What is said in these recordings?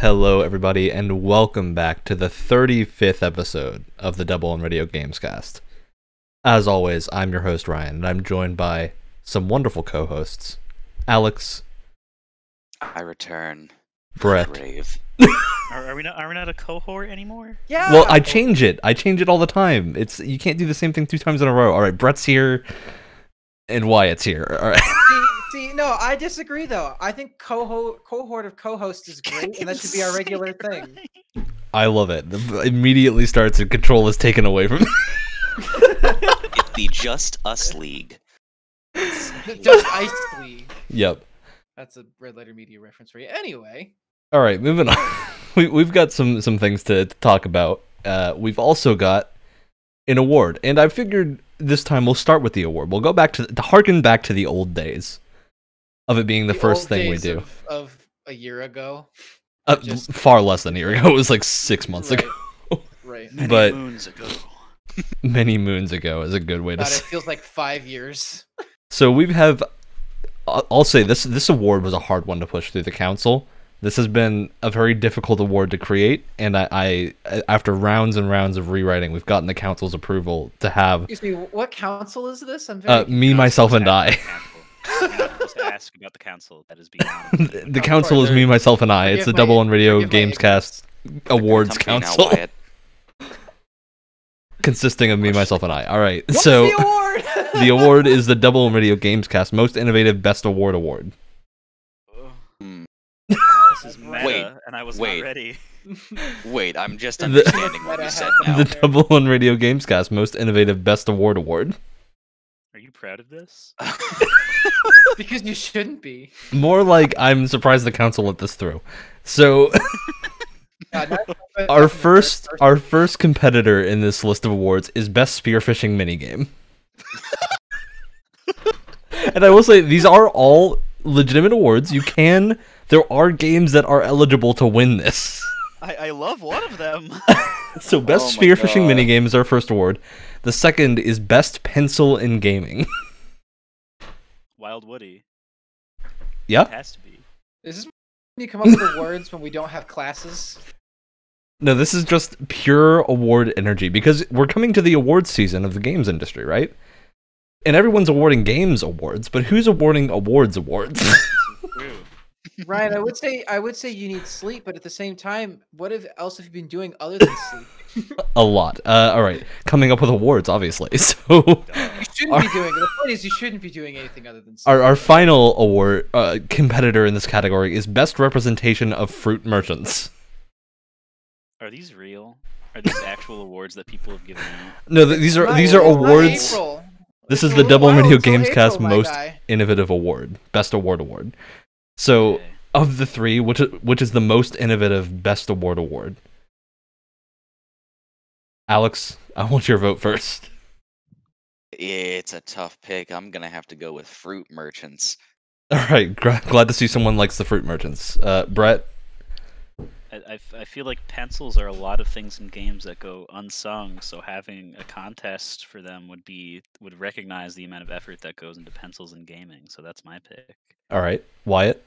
Hello, everybody, and welcome back to the 35th episode of the Double on Radio Gamescast. As always, I'm your host, Ryan, and I'm joined by some wonderful co hosts Alex, I return. Brett. Brave. Are, are we not? Are we not a cohort anymore? Yeah. Well, I change it. I change it all the time. It's You can't do the same thing two times in a row. All right, Brett's here, and Wyatt's here. All right. see, see, no, I disagree though. I think cohort cohort of co-hosts is great, and that should be our regular thing. I love it. The, immediately starts and control is taken away from It's the Just Us League. Just Ice League. Yep. That's a red letter media reference for you. Anyway, All right, moving on. we, we've got some some things to, to talk about. Uh, we've also got an award, and I figured this time we'll start with the award. We'll go back to, to harken back to the old days of it being the, first old thing we do. of, of a year ago. Uh, just- far less than a year ago. It was like six months ago. Right. Many But- moons ago. Many moons ago is a good way to God, it say. feels like five years. So we have. I'll I'll say this: this award was a hard one to push through the council. This has been a very difficult award to create, and I, I after rounds and rounds of rewriting, we've gotten the council's approval to have Excuse me, what council is this? I'm very uh, me, myself, and I. You're not supposed to ask about the council. That is beyond. me. the council is me, myself, and I. It's the forgive Double my- on Radio forgive my Gamescast Awards Come to me now, Council, consisting of me, myself, and I. All right, What's so the award? the award is the Double on Radio Gamescast Most Innovative Best Award Award. Hmm. this is meta, Wait, and I was wait. not ready. Wait, I'm just The- understanding what you said now. The Double on Radio Gamescast Most Innovative Best Award Award. Are you proud of this? because you shouldn't be. More like I'm surprised the council let this through. So our first our first competitor in this list of awards is best spearfishing minigame. and I will say these are all legitimate awards. You can there are games that are eligible to win this. I, I love one of them. So best Oh my spearfishing God. minigame is our first award. The second is best pencil in gaming. Wild Woody. yeah. It has to be. Is this when you come up with awards when we don't have classes? No, this is just pure award energy because we're coming to the awards season of the games industry, right? And everyone's awarding games awards, but who's awarding awards awards? True. Ryan, I would say I would say you need sleep, but at the same time, what have else have you been doing other than sleep? A lot. Uh, all right, coming up with awards, obviously. So You shouldn't be doing. The point is, you shouldn't be doing anything other than our our final award uh, competitor in this category is best representation of fruit merchants. Are these real? Are these actual awards that people have given out? No, th- these are Not- these are awards. This is the Double while Radio until Gamescast April, most guy. innovative award, best award award. So Okay. of the three, which which is the most innovative best award award? Alex, I want your vote first. It's a tough pick. I'm gonna have to go with fruit merchants. All right, gra- glad to see someone likes the fruit merchants. Uh, Brett, I feel like pencils are a lot of things in games that go unsung. So having a contest for them would be would recognize the amount of effort that goes into pencils in gaming. So that's my pick. all right, Wyatt,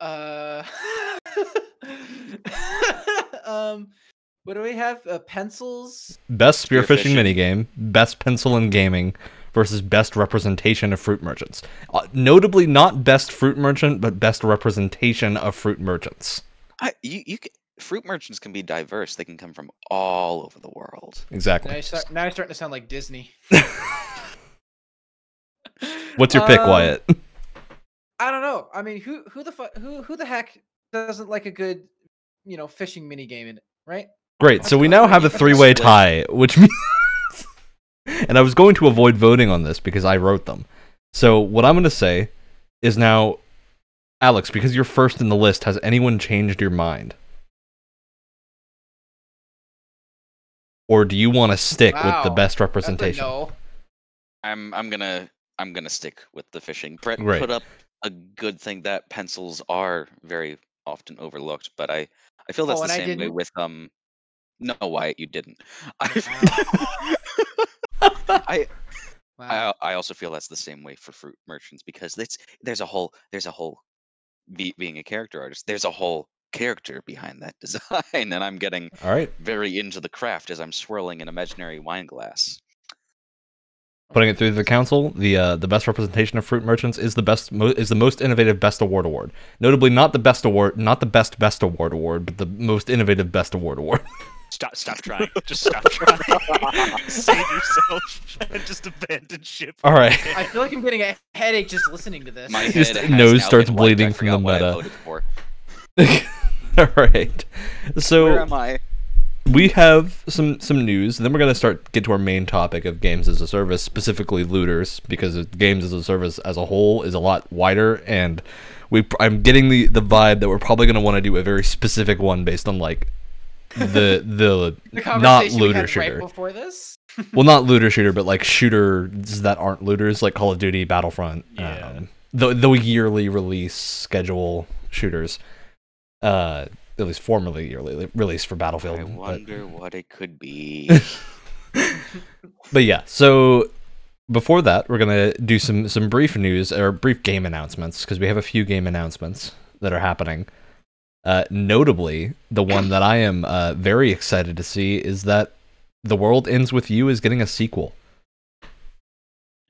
Uh, um, what do we have? Uh, pencils. best spearfishing Spearfishing. minigame, best pencil in gaming versus best representation of fruit merchants. Uh, notably, not best fruit merchant, but best representation of fruit merchants. I, you, you can, fruit merchants can be diverse. They can come from all over the world. Now Exactly. you're, start, now you're starting to sound like Disney. What's your pick, Um, Wyatt? I don't know. I mean, who who the fu- who who the heck doesn't like a good, you know, fishing mini game in it, right? Great. So we now have a three-way tie, which means, and I was going to avoid voting on this because I wrote them. So what I'm going to say is now, Alex, because you're first in the list, has anyone changed your mind? Or do you want to stick with the best representation? no. I'm I'm gonna I'm gonna stick with the fishing. Brett Right. put up a good thing that pencils are very often overlooked, but I I feel that's Oh, the same way with um. No, Wyatt, you didn't. I, Wow. I Wow. I I also feel that's the same way for fruit merchants because it's there's a whole there's a whole be, being a character artist, there's a whole character behind that design, and I'm getting All right, very into the craft as I'm swirling an imaginary wine glass. putting it through the council, the uh, the best representation of fruit merchants is the best mo- is the most innovative best award award. Notably, not the best award, not the best best award award, but the most innovative best award award. Stop! Stop trying. Just stop trying. Save yourself and just abandon ship. All right. I feel like I'm getting a headache just listening to this. My Just head has nose starts been wiped. I bleeding from the forgot meta. All right. So Where am I? we have some some news. Then we're gonna start get to our main topic of games as a service, specifically looters, because games as a service as a whole is a lot wider, and we I'm getting the the vibe that we're probably gonna want to do a very specific one based on like the the, the not conversation we looter had shooter. right before this. well, not looter shooter, but like shooters that aren't looters, like Call of Duty, Battlefront, Yeah. um, the the yearly release schedule shooters. Uh, at least formerly yearly release for Battlefield. I but- wonder what it could be. But yeah, so before that, we're gonna do some some brief news or brief game announcements because we have a few game announcements that are happening. Uh, notably, the one that I am uh, very excited to see is that "The World Ends with You" is getting a sequel.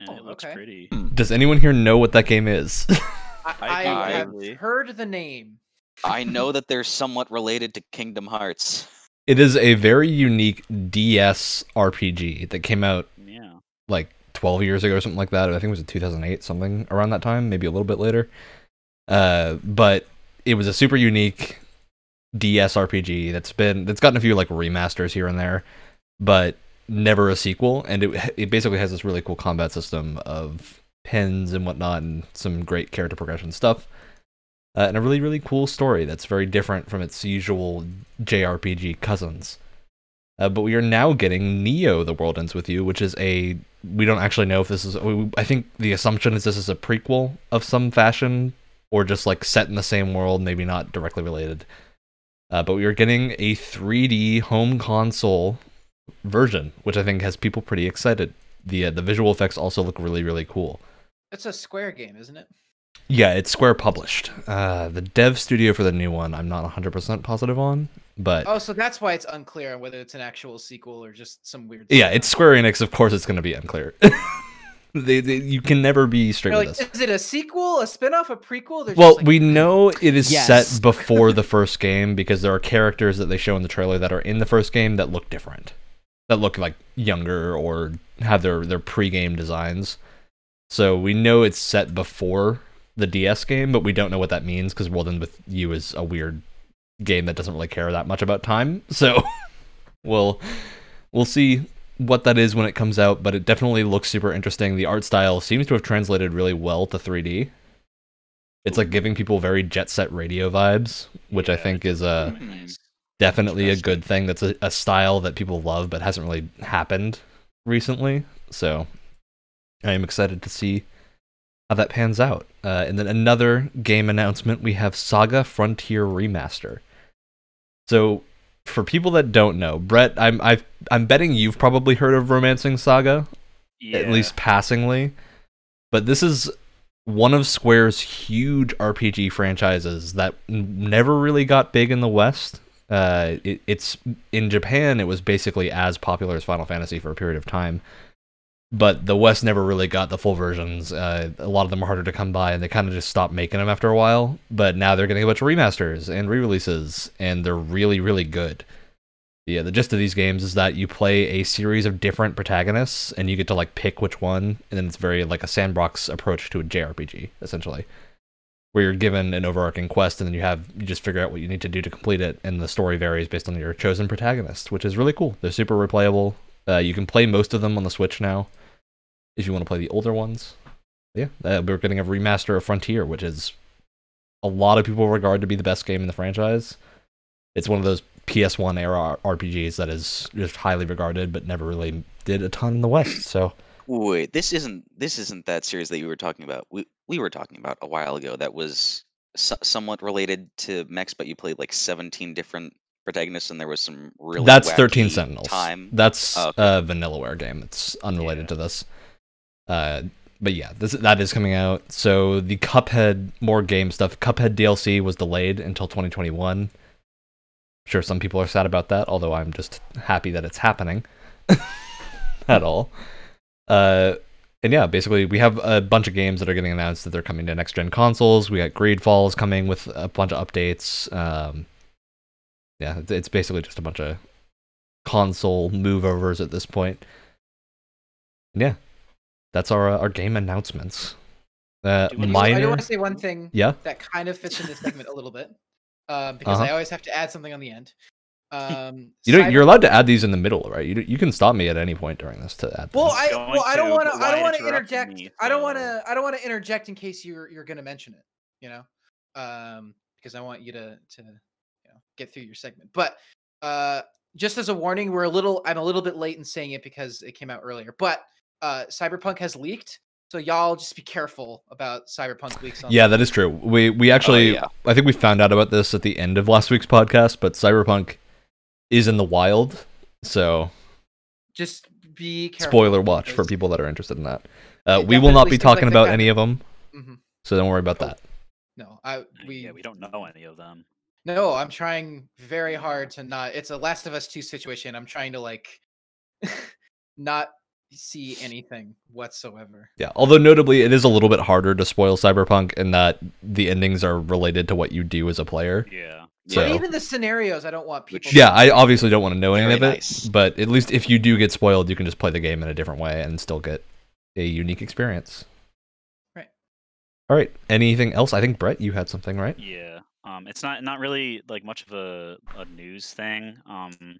And Oh, it looks okay. pretty. Does anyone here know what that game is? I, I I have heard the name. I know that they're somewhat related to Kingdom Hearts. it is a very unique DS RPG that came out Yeah. like 12 years ago or something like that. I think it was in 2008, something around that time, maybe a little bit later. Uh, but it was a super unique DS RPG that's been that's gotten a few like remasters here and there, but never a sequel. And it it basically has this really cool combat system of pins and whatnot, and some great character progression stuff. Uh, and a really really cool story that's very different from its usual JRPG cousins. Uh, but we are now getting Neo: The World Ends with You, which is a we don't actually know if this is. I think the assumption is this is a prequel of some fashion, or just like set in the same world, maybe not directly related. Uh, but we are getting a 3D home console version, which I think has people pretty excited. The uh, the visual effects also look really really cool. It's a Square game, isn't it? Yeah, it's Square published. Uh, the dev studio for the new one, I'm not 100% positive on, but Oh, so that's why it's unclear on whether it's an actual sequel or just some weird. yeah, spin-off. it's Square Enix. Of course, it's going to be unclear. they, they, you can never be straight They're with like, this. is it a sequel, a spin-off, a prequel? They're Well, like, we know it is Yes. set before the first game because there are characters that they show in the trailer that are in the first game that look different, that look like younger or have their their pre-game designs. So we know it's set before the DS game, but we don't know what that means because World End with You is a weird game that doesn't really care that much about time. So we'll we'll see what that is when it comes out, but it definitely looks super interesting. The art style seems to have translated really well to 3D. It's like giving people very jet set radio vibes, which I think is a nice. definitely a good thing. That's a, a style that people love, but hasn't really happened recently. So I am excited to see how that pans out. Uh, and then another game announcement we have Saga Frontier Remaster. So for people that don't know, Brett, I'm i I'm betting you've probably heard of Romancing Saga Yeah. at least passingly. But this is one of Square's huge RPG franchises that n- never really got big in the West. Uh, it, it's in Japan. It was basically as popular as Final Fantasy for a period of time, but the West never really got the full versions. Uh, a lot of them are harder to come by, and they kind of just stopped making them after a while. But now they're getting a bunch of remasters and re-releases, and they're really, really good. Yeah, the gist of these games is that you play a series of different protagonists and you get to like pick which one, and then it's very like a sandbox approach to a JRPG, essentially. Where you're given an overarching quest and then you have you just figure out what you need to do to complete it, and the story varies based on your chosen protagonist, which is really cool. They're super replayable. Uh, you can play most of them on the Switch now, if you want to play the older ones. Yeah, uh, we're getting a remaster of Frontier, which is a lot of people regard to be the best game in the franchise. It's one of those PS1 era RPGs that is just highly regarded, but never really did a ton in the West. So Wait, this isn't this isn't that series that you were talking about. We we were talking about a while ago. That was so- somewhat related to mechs, but you played like seventeen different protagonists, and there was some really that's 13 Sentinels. time. That's Oh, okay. a Vanillaware game. It's unrelated Yeah. to this. Uh, but yeah, this that is coming out. So the Cuphead more game stuff. Cuphead DLC was delayed until 2021. I'm Sure, some people are sad about that, although I'm just happy that it's happening. At all. Uh, and yeah, basically we have a bunch of games that are getting announced that they're coming to next gen consoles. We got Greedfall is coming with a bunch of updates. Um, yeah, it's, it's basically just a bunch of console moveovers at this point. And yeah, that's our uh, our game announcements. Uh, Do you I do minor, want to say one thing yeah. that kind of fits in this segment a little bit, um, because Uh-huh. I always have to add something on the end. Um, You know, you're allowed to add these in the middle, right? You you can stop me at any point during this to add. Well. I well I don't want to I don't want to interject. me, I don't want to I don't want to interject in case you're you're going to mention it. You know, um, because I want you to to you know get through your segment. But uh, just as a warning, we're a little I'm a little bit late in saying it because it came out earlier. But uh, Cyberpunk has leaked, so y'all just be careful about Cyberpunk leaks. On yeah, that is true. We we actually yeah. I think we found out about this at the end of last week's podcast, but Cyberpunk is in the wild, so just be careful. spoiler watch for people that are interested in that. Uh, we will not be seems like talking about kind any of them, Mhm. so don't worry about Cool. that. No, I we yeah, we don't know any of them. No, I'm trying very hard to not. It's a Last of Us 2 situation. I'm trying to like not see anything whatsoever. Yeah, although notably, it is a little bit harder to spoil Cyberpunk in that the endings are related to what you do as a player. Yeah. So- But even the scenarios, I don't want people. Which- to Yeah, I obviously don't want to know any of it, nice. but at least if you do get spoiled, you can just play the game in a different way and still get a unique experience. Right. All right. Anything else? I think Brett, you had something, right? Yeah. Um, it's not not really like much of a, a news thing. Um,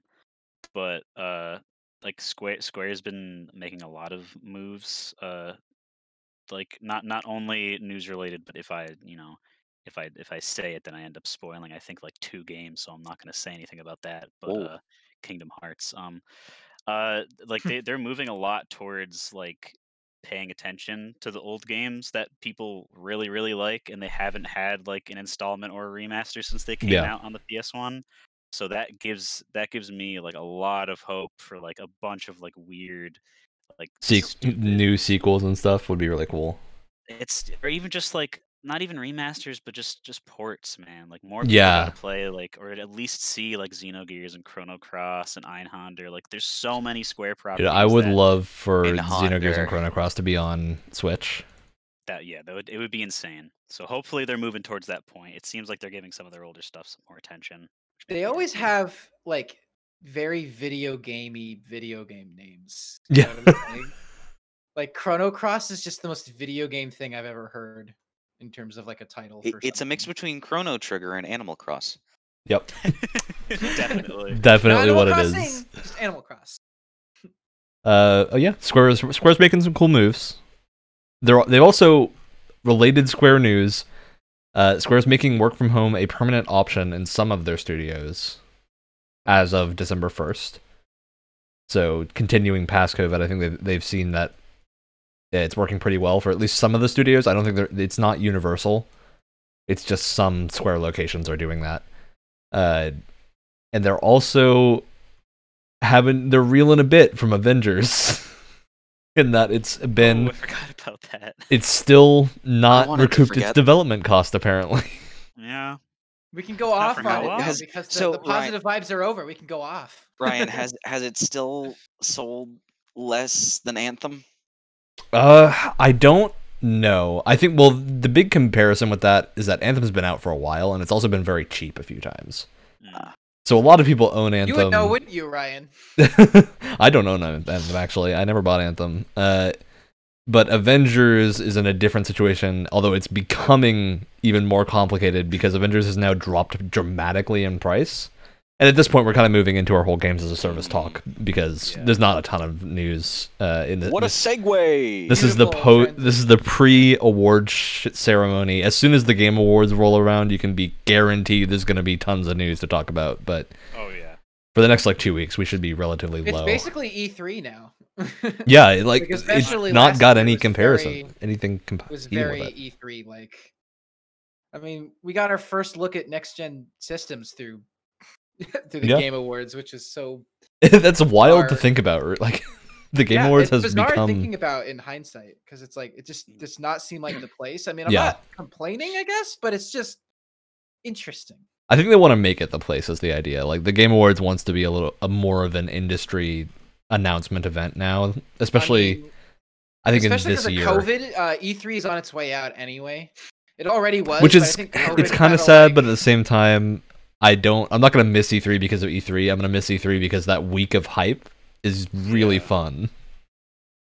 but uh, like Square Square's been making a lot of moves. Uh, like not not only news related, but if I you know if I if I say it, then I end up spoiling. I think like two games, so I'm not going to say anything about that. But uh, Kingdom Hearts. Um, uh, like they they're moving a lot towards like paying attention to the old games that people really really like and they haven't had like an installment or a remaster since they came Yeah. out on the PS1 so that gives that gives me like a lot of hope for like a bunch of like weird like Se- new sequels and stuff would be really cool. it's or even just like not even remasters but just just ports man like more people Yeah. gotta play like or at least see like xenogears and chrono cross and einhander like there's so many square Dude, properties I would love for In Xenogears Einhander. Chrono Cross to be on Switch. that yeah that would it would be insane so hopefully they're moving towards that point it seems like they're giving some of their older stuff some more attention They always happy. have like very video gamey video game names. Yeah. I'm like Chrono Cross is just the most video game thing I've ever heard in terms of like a title. It- it's a mix between Chrono Trigger and Animal Cross. Yep, definitely definitely what it Crossing, is. Just Animal Cross. Uh, oh yeah, Square's Square's making some cool moves. They're they've also related Square news. Uh, Square's making work from home a permanent option in some of their studios as of December first. So continuing past COVID, I think they've they've seen that it's working pretty well for at least some of the studios. I don't think they're, it's not universal. It's just some Square locations are doing that. Uh, and they're also having they're reeling a bit from Avengers in that it's been oh, I forgot about that it's still not recouped its forget. development cost apparently. yeah We can go off on it Has- because the, so, the Ryan- positive vibes are over. We can go off. Ryan, has has it still sold less than Anthem? Uh I don't know. I think well the big comparison with that is that Anthem's been out for a while and it's also been very cheap a few times. Mm. So a lot of people own Anthem. You would know, wouldn't you, Ryan? I don't own Anthem actually. I never bought Anthem. Uh, but Avengers is in a different situation, although it's becoming even more complicated because Avengers has now dropped dramatically in price. And at this point, we're kind of moving into our whole games as a service talk because Yeah. there's not a ton of news uh, in the, What a this. segue! This is the Beautiful po- This is the pre-award sh- ceremony. As soon as the game awards roll around, you can be guaranteed there's going to be tons of news to talk about. But oh yeah for the next like two weeks, we should be relatively It's low. basically E3 now. Yeah, like Like, it's not got any comparison, very- anything comp- It was very. E3 like. I mean, we got our first look at next gen systems through through the Yeah. Game Awards, which is so That's wild to think about. Like, the Game yeah, Awards has bizarre become thinking about in hindsight because it's like it just does not seem like the place. I mean, I'm Yeah. not complaining, I guess, but it's just interesting. I think they want to make it the place is the idea. Like the Game Awards wants to be a little a more of an industry announcement event now, especially I, mean, think in especially this because year. COVID, uh, E3 is on its way out anyway. It already was, which I is think it's kind of sad, like- but at the same time, I don't. I'm not gonna miss E3 because of E3. I'm gonna miss E3 because that week of hype is really Yeah. fun.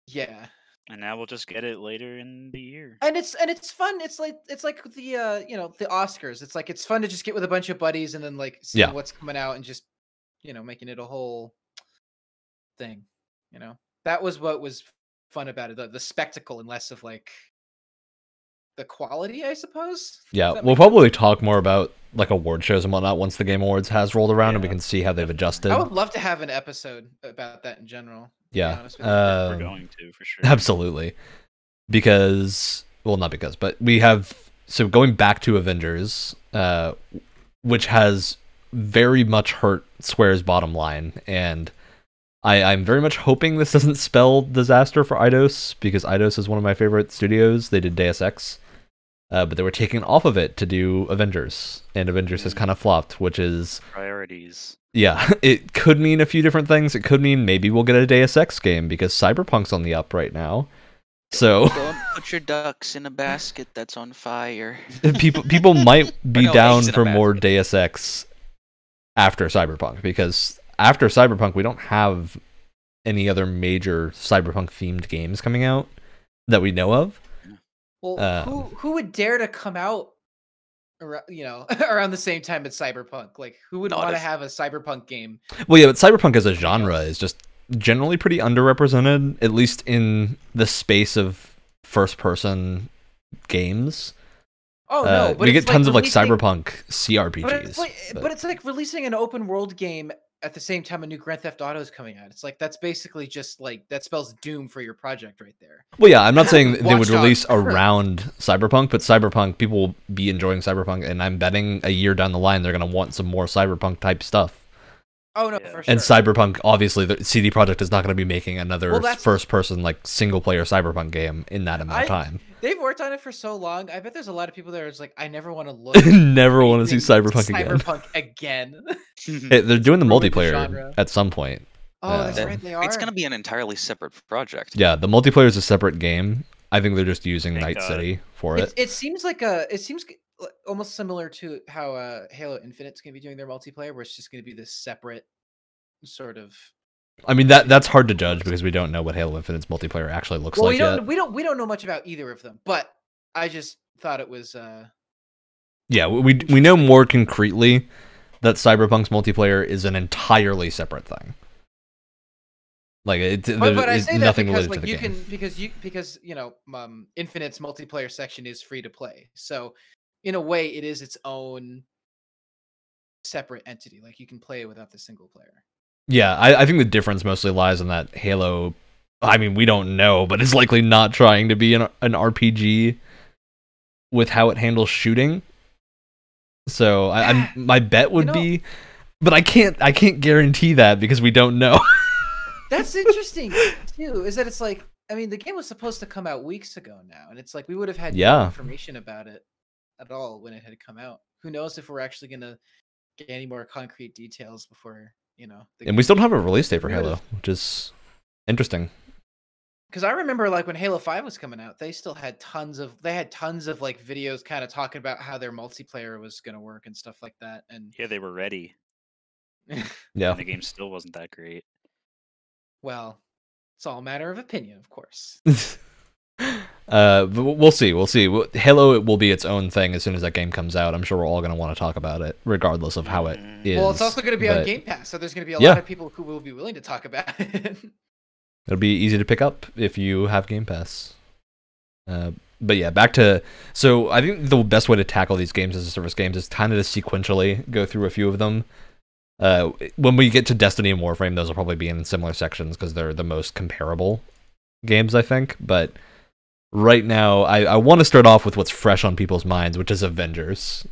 yeah, And now we'll just get it later in the year. and it's and it's fun. It's like it's like the uh you know the Oscars. It's like it's fun to just get with a bunch of buddies and then like see Yeah. what's coming out and just you know making it a whole thing. You know that was what was fun about it. The, the spectacle and less of like the quality, I suppose. Yeah, we'll makes sense. probably talk more about like award shows and whatnot once the Game Awards has rolled around and we can see how they've adjusted. I would love to have an episode about that in general. yeah, honest. We're going to for sure. absolutely. Because well, not because, but we have so going back to Avengers, uh, which has very much hurt Square's bottom line, and I, I'm very much hoping this doesn't spell disaster for Eidos because Eidos is one of my favorite studios. They did Deus Ex, uh, but they were taken off of it to do Avengers, and Avengers has Mm. kind of flopped, which is Priorities. yeah, it could mean a few different things. It could mean maybe we'll get a Deus Ex game because Cyberpunk's on the up right now. So and put your ducks in a basket that's on fire. people people might be no, down eggs in a for more. Deus Ex after Cyberpunk because after Cyberpunk we don't have any other major Cyberpunk themed games coming out that we know of. Well, Um, who who would dare to come out, around, you know, around the same time as Cyberpunk? Like, who would want to have a Cyberpunk game? Well, yeah, but Cyberpunk as a genre is just generally pretty underrepresented, at least in the space of first person games. Oh Uh, no, but we get tons of like releasing- cyberpunk CRPGs. But it's, like, but- but it's like releasing an open world game at the same time a new Grand Theft Auto is coming out. It's like that's basically just like that spells doom for your project right there. Well, yeah, I'm not saying they would release around Cyberpunk, but Cyberpunk people will be enjoying Cyberpunk, and I'm betting a year down the line they're gonna want some more Cyberpunk type stuff. Oh no, Yeah. for sure. And Cyberpunk, obviously, the CD Projekt is not gonna be making another Well, first person like single player Cyberpunk game in that amount of time. They've worked on it for so long. I bet there's a lot of people there. It's like I never want to look. Never want to see Cyberpunk again. Cyberpunk again. Hey, they're doing the ruined the multiplayer at some point. oh, Uh, that's right. They are. It's gonna be an entirely separate project. Yeah, the multiplayer is a separate game. I think they're just using Thank Night God. City for It, it. it seems like a. It seems g- li- almost similar to how uh, Halo Infinite's gonna be doing their multiplayer, where it's just gonna be this separate sort of. I mean that that's hard to judge because we don't know what Halo Infinite's multiplayer actually looks Well, like we don't. yet. We don't. We don't know much about either of them, but I just thought it was. uh Yeah, we we- know more concretely that Cyberpunk's multiplayer is an entirely separate thing. Like it, But, but I say that nothing because to like you game. can because you because you know um Infinite's multiplayer section is free to play, so in a way it is its own separate entity. Like you can play it without the single player. Yeah, I, I think the difference mostly lies in that Halo. I mean, we don't know, but it's likely not trying to be an an RPG with how it handles shooting. So I, I'm my bet would know- be, but I can't I can't guarantee that because we don't know. That's interesting too. Is that it's like I mean the game was supposed to come out weeks ago now, and it's like we would have had Yeah. information about it at all when it had come out. Who knows if we're actually gonna get any more concrete details before you know? and we still don't have a release date for We would've- Halo, which is interesting. because I remember like when Halo Five was coming out, they still had tons of they had tons of like videos kind of talking about how their multiplayer was gonna work and stuff like that. And Yeah, they were ready. Yeah. And the game still wasn't that great. well, it's all a matter of opinion, of course. uh, we'll see. We'll see. Halo it will be its own thing as soon as that game comes out. I'm sure we're all going to want to talk about it, regardless of how it Mm. well, it's also going to be on Game Pass, so there's going to be a Yeah. lot of people who will be willing to talk about it. It'll be easy to pick up if you have Game Pass. Uh, but yeah, back to so I think the best way to tackle these games as a service games is kind of to sequentially go through a few of them. Uh, when we get to Destiny and Warframe, those will probably be in similar sections because they're the most comparable games, I think. But right now, I, I want to start off with what's fresh on people's minds, which is Avengers.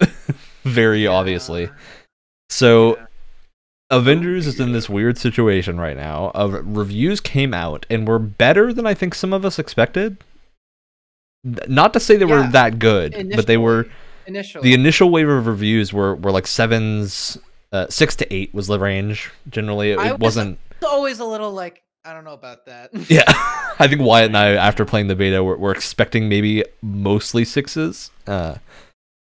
Very obviously. So Yeah. Avengers is in this weird situation right now. Of reviews came out and were better than I think some of us expected. Not to say they were that good, but they were. initially. The initial wave of reviews were were like sevens, uh, six to eight was the range. Generally, it, I it was- wasn't. always a little like I don't know about that. Yeah, I think Wyatt and I, after playing the beta, were, were expecting maybe mostly sixes uh,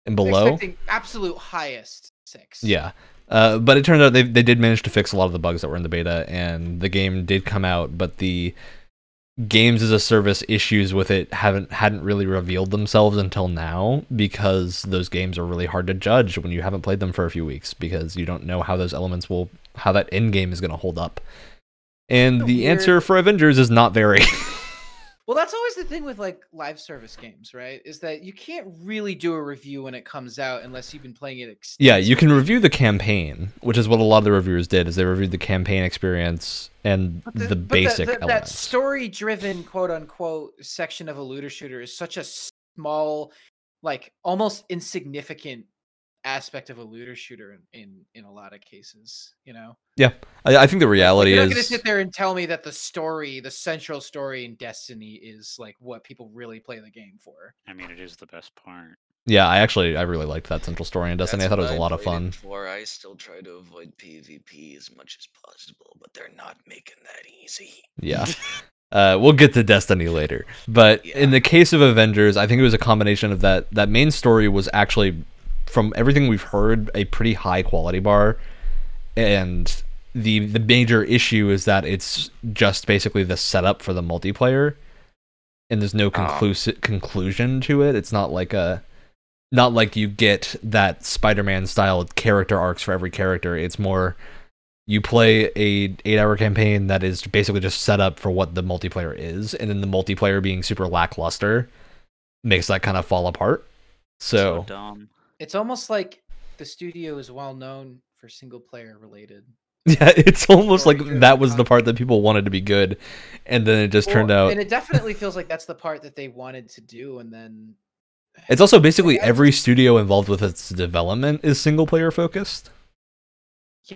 and below. Expecting absolute highest six. Yeah. Uh, but it turned out they they did manage to fix a lot of the bugs that were in the beta, and the game did come out. But the games as a service issues with it haven't hadn't really revealed themselves until now because those games are really hard to judge when you haven't played them for a few weeks because you don't know how those elements will how that end game is going to hold up. And the answer for Avengers is not very. Well, that's always the thing with like live service games, right? Is that you can't really do a review when it comes out unless you've been playing it. Yeah, you can review the campaign, which is what a lot of the reviewers did. Is they reviewed the campaign experience and the, but basic that elements. story-driven quote unquote section of a looter shooter is such a small, like almost insignificant aspect of a looter shooter in in, in a lot of cases. You know, I, I think the Like, reality you're not gonna sit there and tell me that the story, the central story in Destiny, is like what people really play the game for. I mean, it is the best part. Yeah, I actually I really liked that central story in Destiny. I thought it was what a lot of fun. For I still try to avoid PvP as much as possible, but they're not making that easy. Yeah. Uh, we'll get to Destiny later, but in the case of Avengers, I think it was a combination of that. That main story was actually, from everything we've heard, a pretty high quality bar, and the the major issue is that it's just basically the setup for the multiplayer, and there's no ah. conclusive conclusion to it. It's not like a, not like you get that Spider-Man style character arcs for every character. It's more you play a eight hour campaign that is basically just set up for what the multiplayer is, and then the multiplayer being super lackluster makes that kind of fall apart. So, dumb. It's almost like the studio is well known for single player related. yeah, it's almost like that was the part that people wanted to be good, and then it just turned out. and it definitely feels like that's the part that they wanted to do, and then It's also basically I every studio involved with its development is single player focused.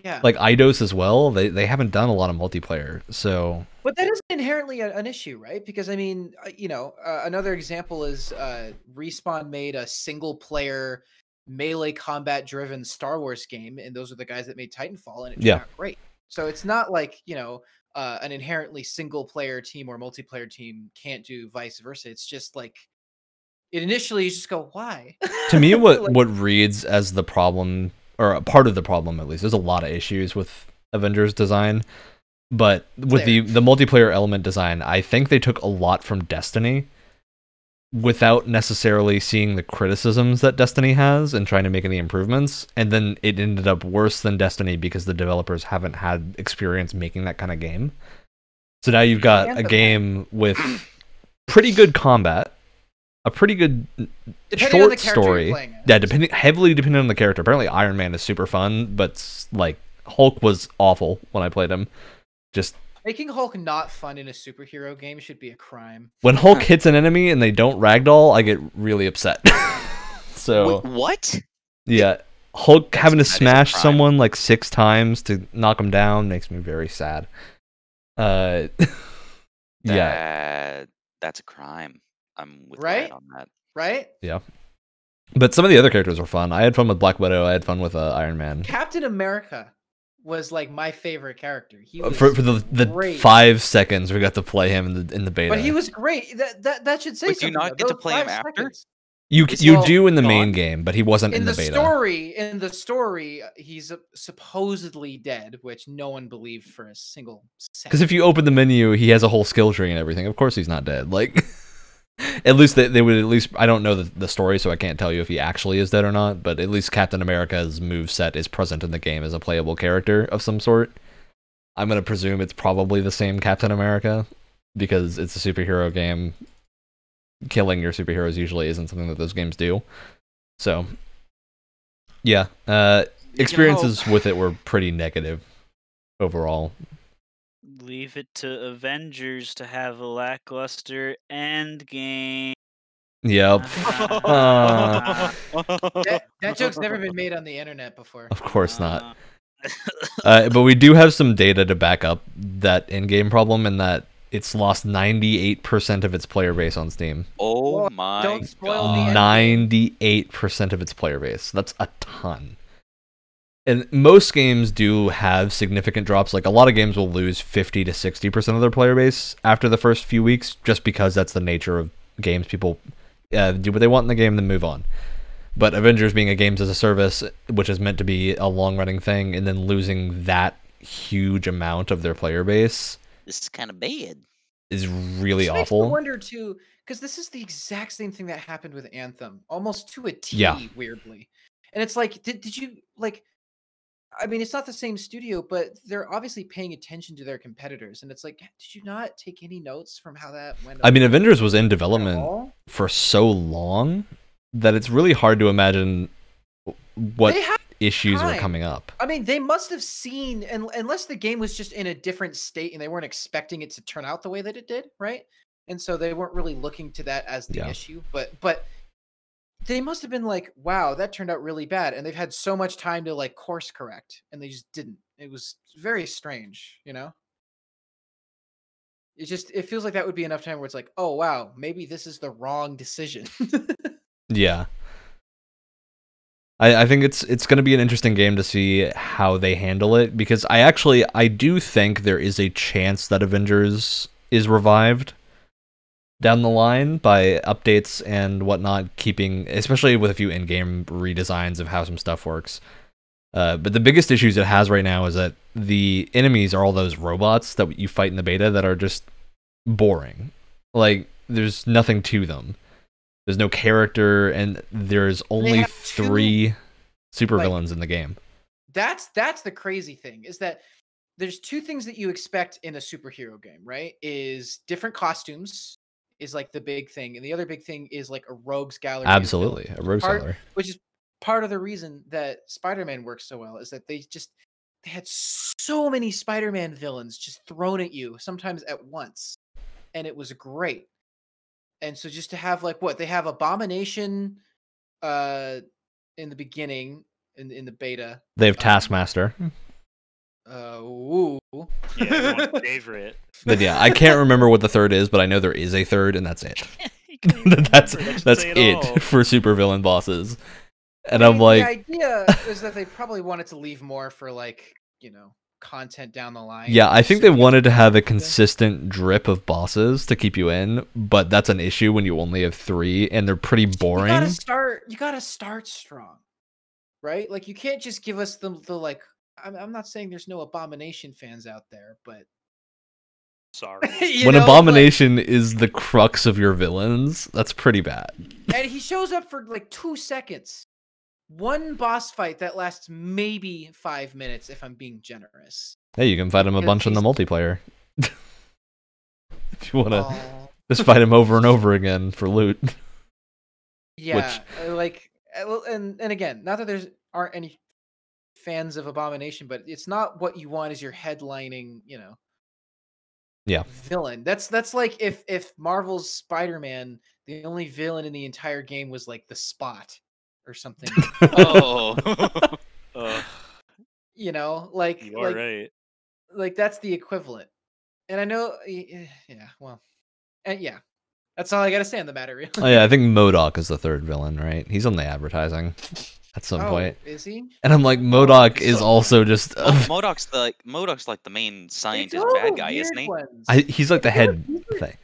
yeah. Like Eidos as well. They they haven't done a lot of multiplayer, so But that is inherently a, an issue, right? Because I mean, uh, you know, uh, another example is uh, Respawn made a single player melee combat driven Star Wars game, and those are the guys that made Titanfall, and it turned Yeah. great. So it's not like you know uh, an inherently single player team or multiplayer team can't do vice versa. It's just like it initially you just go, why? to me what Like, what reads as the problem or a part of the problem at least there's a lot of issues with avengers design but with the the multiplayer element design i think they took a lot from destiny without necessarily seeing the criticisms that destiny has and trying to make any improvements and then it ended up worse than destiny because the developers haven't had experience making that kind of game so now you've got a game with pretty good combat a pretty good depending short story. Yeah, depending heavily depending on the character. Apparently, Iron Man is super fun, but like Hulk was awful when I played him. Just Making Hulk not fun in a superhero game should be a crime. when Hulk hits an enemy and they don't ragdoll, I get really upset. so Wait, what? yeah, Hulk That's- having to that is a smash someone like six times to knock him down makes me very sad. Uh, yeah, That- that's a crime. I'm with Right? On that. Right? Yeah. But some of the other characters were fun. I had fun with Black Widow. I had fun with uh, Iron Man. Captain America was like my favorite character. He Uh, was for for the the great. five seconds we got to play him in the in the beta. But he was great. That that, that should say Wait, do you not though. get to play him after? seconds. You Is you he do in the main gone? game, but he wasn't in, In the, the beta. story, in the story, uh, he's uh, supposedly dead, which no one believed for a single second. Because if you open the menu, he has a whole skill tree and everything. Of course, he's not dead. Like, at least they, they would at least. I don't know the, the story, so I can't tell you if he actually is dead or not. But at least Captain America's move set is present in the game as a playable character of some sort. I'm gonna presume it's probably the same Captain America because it's a superhero game. Killing your superheroes usually isn't something that those games do. So, yeah, uh, experiences with it were pretty negative overall. Leave it to Avengers to have a lackluster end game. Yep. Uh, that, that joke's never been made on the internet before. Of course not. Uh, Uh, but we do have some data to back up that in-game problem, and that it's lost 98% of its player base on Steam. Oh my don't spoil god. end. 98% of its player base. That's a ton. And most games do have significant drops. Like a lot of games will lose 50 to 60% of their player base after the first few weeks, just because that's the nature of games. People uh, do what they want in the game, then move on. But Avengers being a games as a service, which is meant to be a long running thing, and then losing that huge amount of their player base This is kind of bad. is really This makes me wonder too, because this is the exact same thing that happened with Anthem, almost to a T. Yeah. Weirdly, and it's like, did did you like? I mean, it's not the same studio, but they're obviously paying attention to their competitors, and it's like, did you not take any notes from how that went? I mean, Avengers was in development for so long that it's really hard to imagine what issues were coming up. I mean, they must have seen, and unless the game was just in a different state and they weren't expecting it to turn out the way that it did, right? And so they weren't really looking to that as the Yeah. issue. But but they must have been like, "Wow, that turned out really bad," and they've had so much time to like course correct, and they just didn't. It was very strange, you know. It just it feels like that would be enough time where it's like, "Oh wow, maybe this is the wrong decision." Yeah. I, I think it's it's to be an interesting game to see how they handle it because I actually I do think there is a chance that Avengers is revived down the line by updates and whatnot, keeping especially with a few in-game redesigns of how some stuff works. Uh, but the biggest issues it has right now is that the enemies are all those robots that you fight in the beta that are just boring. Like there's nothing to them. There's no character, and there's only have two, three supervillains like- in the game. that's that's the crazy thing is that there's two things that you expect in a superhero game right is different costumes is like the big thing and the other big thing is like a rogues gallery of villains, Absolutely, a rogues part- gallery. which is part of the reason that spider-man works so well is that they just they had so many spider-man villains just thrown at you sometimes at once and it was great. And so just to have like what they have abomination uh in the beginning in in the beta They have um, Taskmaster, uh, ooh. Yeah, everyone's favorite. but yeah, I can't remember what the third is, but I know there is a third, and that's it. You that's that's say it all. for supervillain bosses. And I I'm like, the idea is that they probably wanted to leave more for like you know content down the line. yeah, I think they wanted to have a consistent drip of bosses to keep you in, but that's an issue when you only have three, and they're pretty boring. You boring. gotta start. You gotta start strong, right? Like you can't just give us the the like. I'm, I'm not saying there's no abomination fans out there, but Sorry. when know, like- Abomination is the crux of your villains, that's pretty bad. and he shows up for like two seconds. One boss fight that lasts maybe five minutes, if I'm being generous. Hey, you can fight him a bunch in the multiplayer. if you want to Aw. just fight him over and over again for loot. Yeah, uh, like, uh, and and again, not that there's aren't any fans of Abomination, but it's not what you want as your headlining, you know. Yeah. Villain. That's that's like if if Marvel's Spider-Man, the only villain in the entire game was like the Spot or something. Oh. Ugh, you know, like you are like right. like that's the equivalent. And I know, y- y- yeah, well, and yeah, that's all I got to say on the matter. Really. oh yeah, I think MODOK is the third villain, right? He's on the advertising at some Oh, point. is he? And I'm like, MODOK is so- also just Oh, MODOK's the like, MODOK's like the main scientist bad guy, isn't he? I, he's like the head thing.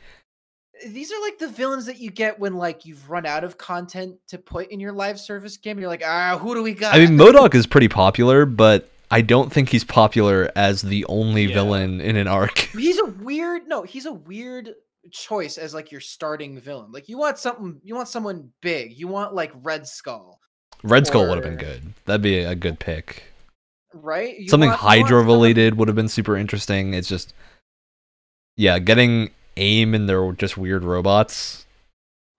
these are like the villains that you get when like you've run out of content to put in your live service game. You're like, ah, who do we got? I mean, MODOK is pretty popular, but I don't think he's popular as the only Yeah. villain in an arc. he's a weird. No, he's a weird choice as like your starting villain. Like you want something, you want someone big. You want like Red Skull, Red Skull would have been good. That'd be a good pick. right? You Something Hydra related would have been super interesting. It's just, yeah, getting AIM and they're just weird robots.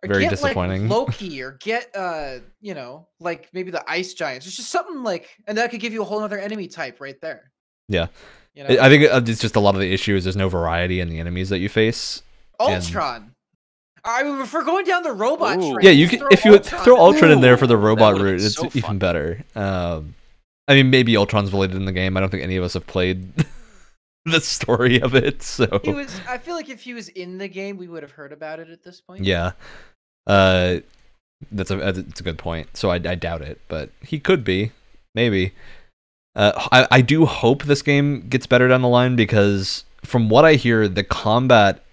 very get, disappointing. Like Loki or get uh, you know, like maybe the ice giants. It's just something like, and that could give you a whole other enemy type right there. Yeah. You know, I think uh, it's just a lot of the issue is there's no variety in the enemies that you face. and- Ultron. I mean, if we're going down the robot Ooh. train, Yeah, you can if you Ultron throw in Ultron in there for the robot route, it's so even fun. better. Um, I mean, maybe Ultron's related in the game. I don't think any of us have played the story of it, so He was. I feel like if he was in the game, we would have heard about it at this point. yeah. Uh, that's a that's a good point. So I, I doubt it, but he could be, maybe. Uh, I I do hope this game gets better down the line because from what I hear, the combat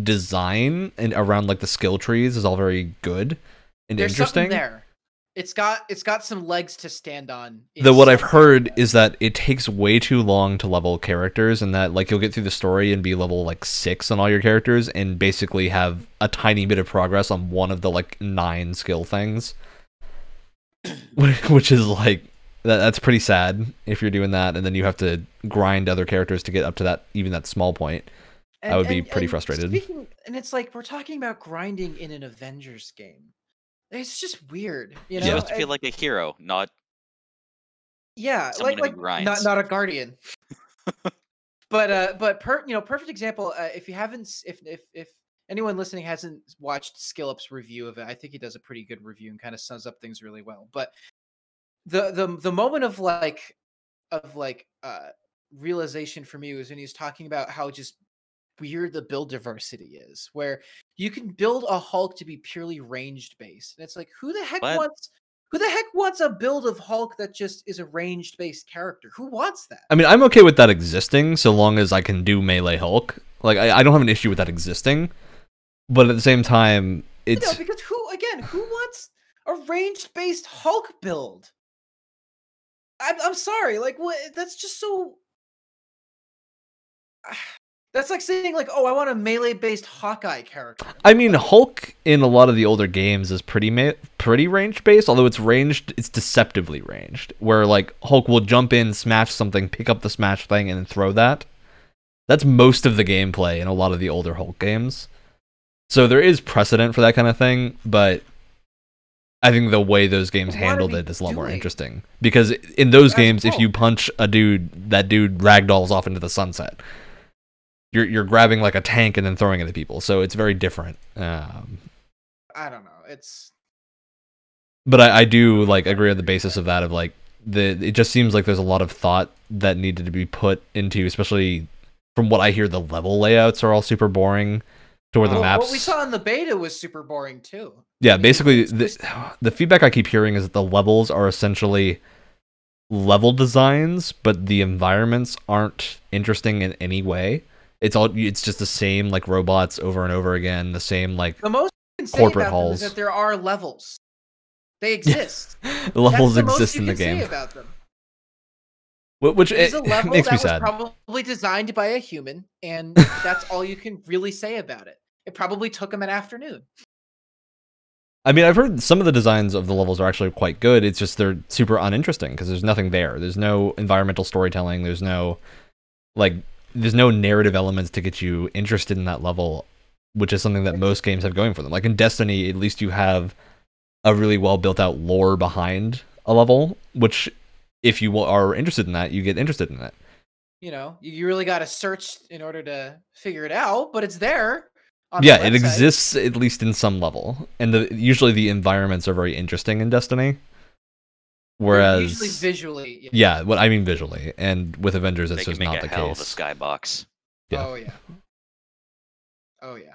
design and around like the skill trees is all very good and There's interesting. something there. It's got it's got some legs to stand on. the what I've heard is that it takes way too long to level characters, and that like you'll get through the story and be level like six on all your characters, and basically have a tiny bit of progress on one of the like nine skill things, which is like that, that's pretty sad if you're doing that, and then you have to grind other characters to get up to that even that small point. I would be pretty frustrated. Speaking, and it's like we're talking about grinding in an Avengers game. It's just weird, you know. You're supposed to feel like a hero, not yeah, someone like who like not not a guardian. but uh, but per you know, perfect example. Uh, if you haven't, if if if anyone listening hasn't watched Skillup's review of it, I think he does a pretty good review and kind of sums up things really well. But the the the moment of like of like uh realization for me was when he was talking about how just weird the build diversity is where you can build a hulk to be purely ranged based and it's like who the heck What? wants who the heck wants a build of hulk that just is a ranged based character who wants that I mean, I'm okay with that existing so long as I can do melee Hulk. Like, I, I don't have an issue with that existing, but at the same time, you it's know because who again who wants a ranged based hulk build I'm, I'm sorry like what that's just so that's like saying like oh i want a melee based hawkeye character I mean, Hulk in a lot of the older games is pretty ma- pretty range based, although it's ranged, it's deceptively ranged, where like Hulk will jump in, smash something, pick up the smash thing, and then throw that. That's most of the gameplay in a lot of the older Hulk games. So there is precedent for that kind of thing, but I think the way those games What handled it is a lot more interesting because in those games, if you punch a dude, that dude ragdolls off into the sunset. You're you're grabbing like a tank and then throwing it at people, so it's very different. Um, i don't know it's but I, I do like agree on the basis of that of like the it just seems like there's a lot of thought that needed to be put into, especially from what I hear, the level layouts are all super boring. To where the Well, maps, What we saw in the beta was super boring too. yeah, basically the, the feedback I keep hearing is that the levels are essentially level designs, but the environments aren't interesting in any way. It's all it's just the same like robots over and over again, the same like the most you can say corporate is halls. that there are levels. They exist. the levels the exist in the game, about them. Wh- which There's it, a level makes that me was sad. probably designed by a human, and that's all you can really say about it. It probably took him an afternoon. I mean, I've heard some of the designs of the levels are actually quite good. It's just they're super uninteresting because there's nothing there. There's no environmental storytelling. There's no like there's no narrative elements to get you interested in that level, which is something that most games have going for them. Like in Destiny, at least you have a really well built out lore behind a level, which if you are interested in that, you get interested in that. You know, you, really got to search in order to figure it out, but it's there. on the yeah, it exists at least in some level, and the usually the environments are very interesting in Destiny. They're Whereas usually visually, yeah. Yeah, what I mean visually, and with Avengers, they it's can just make not a the hell of a skybox. yeah. Oh yeah. Oh yeah.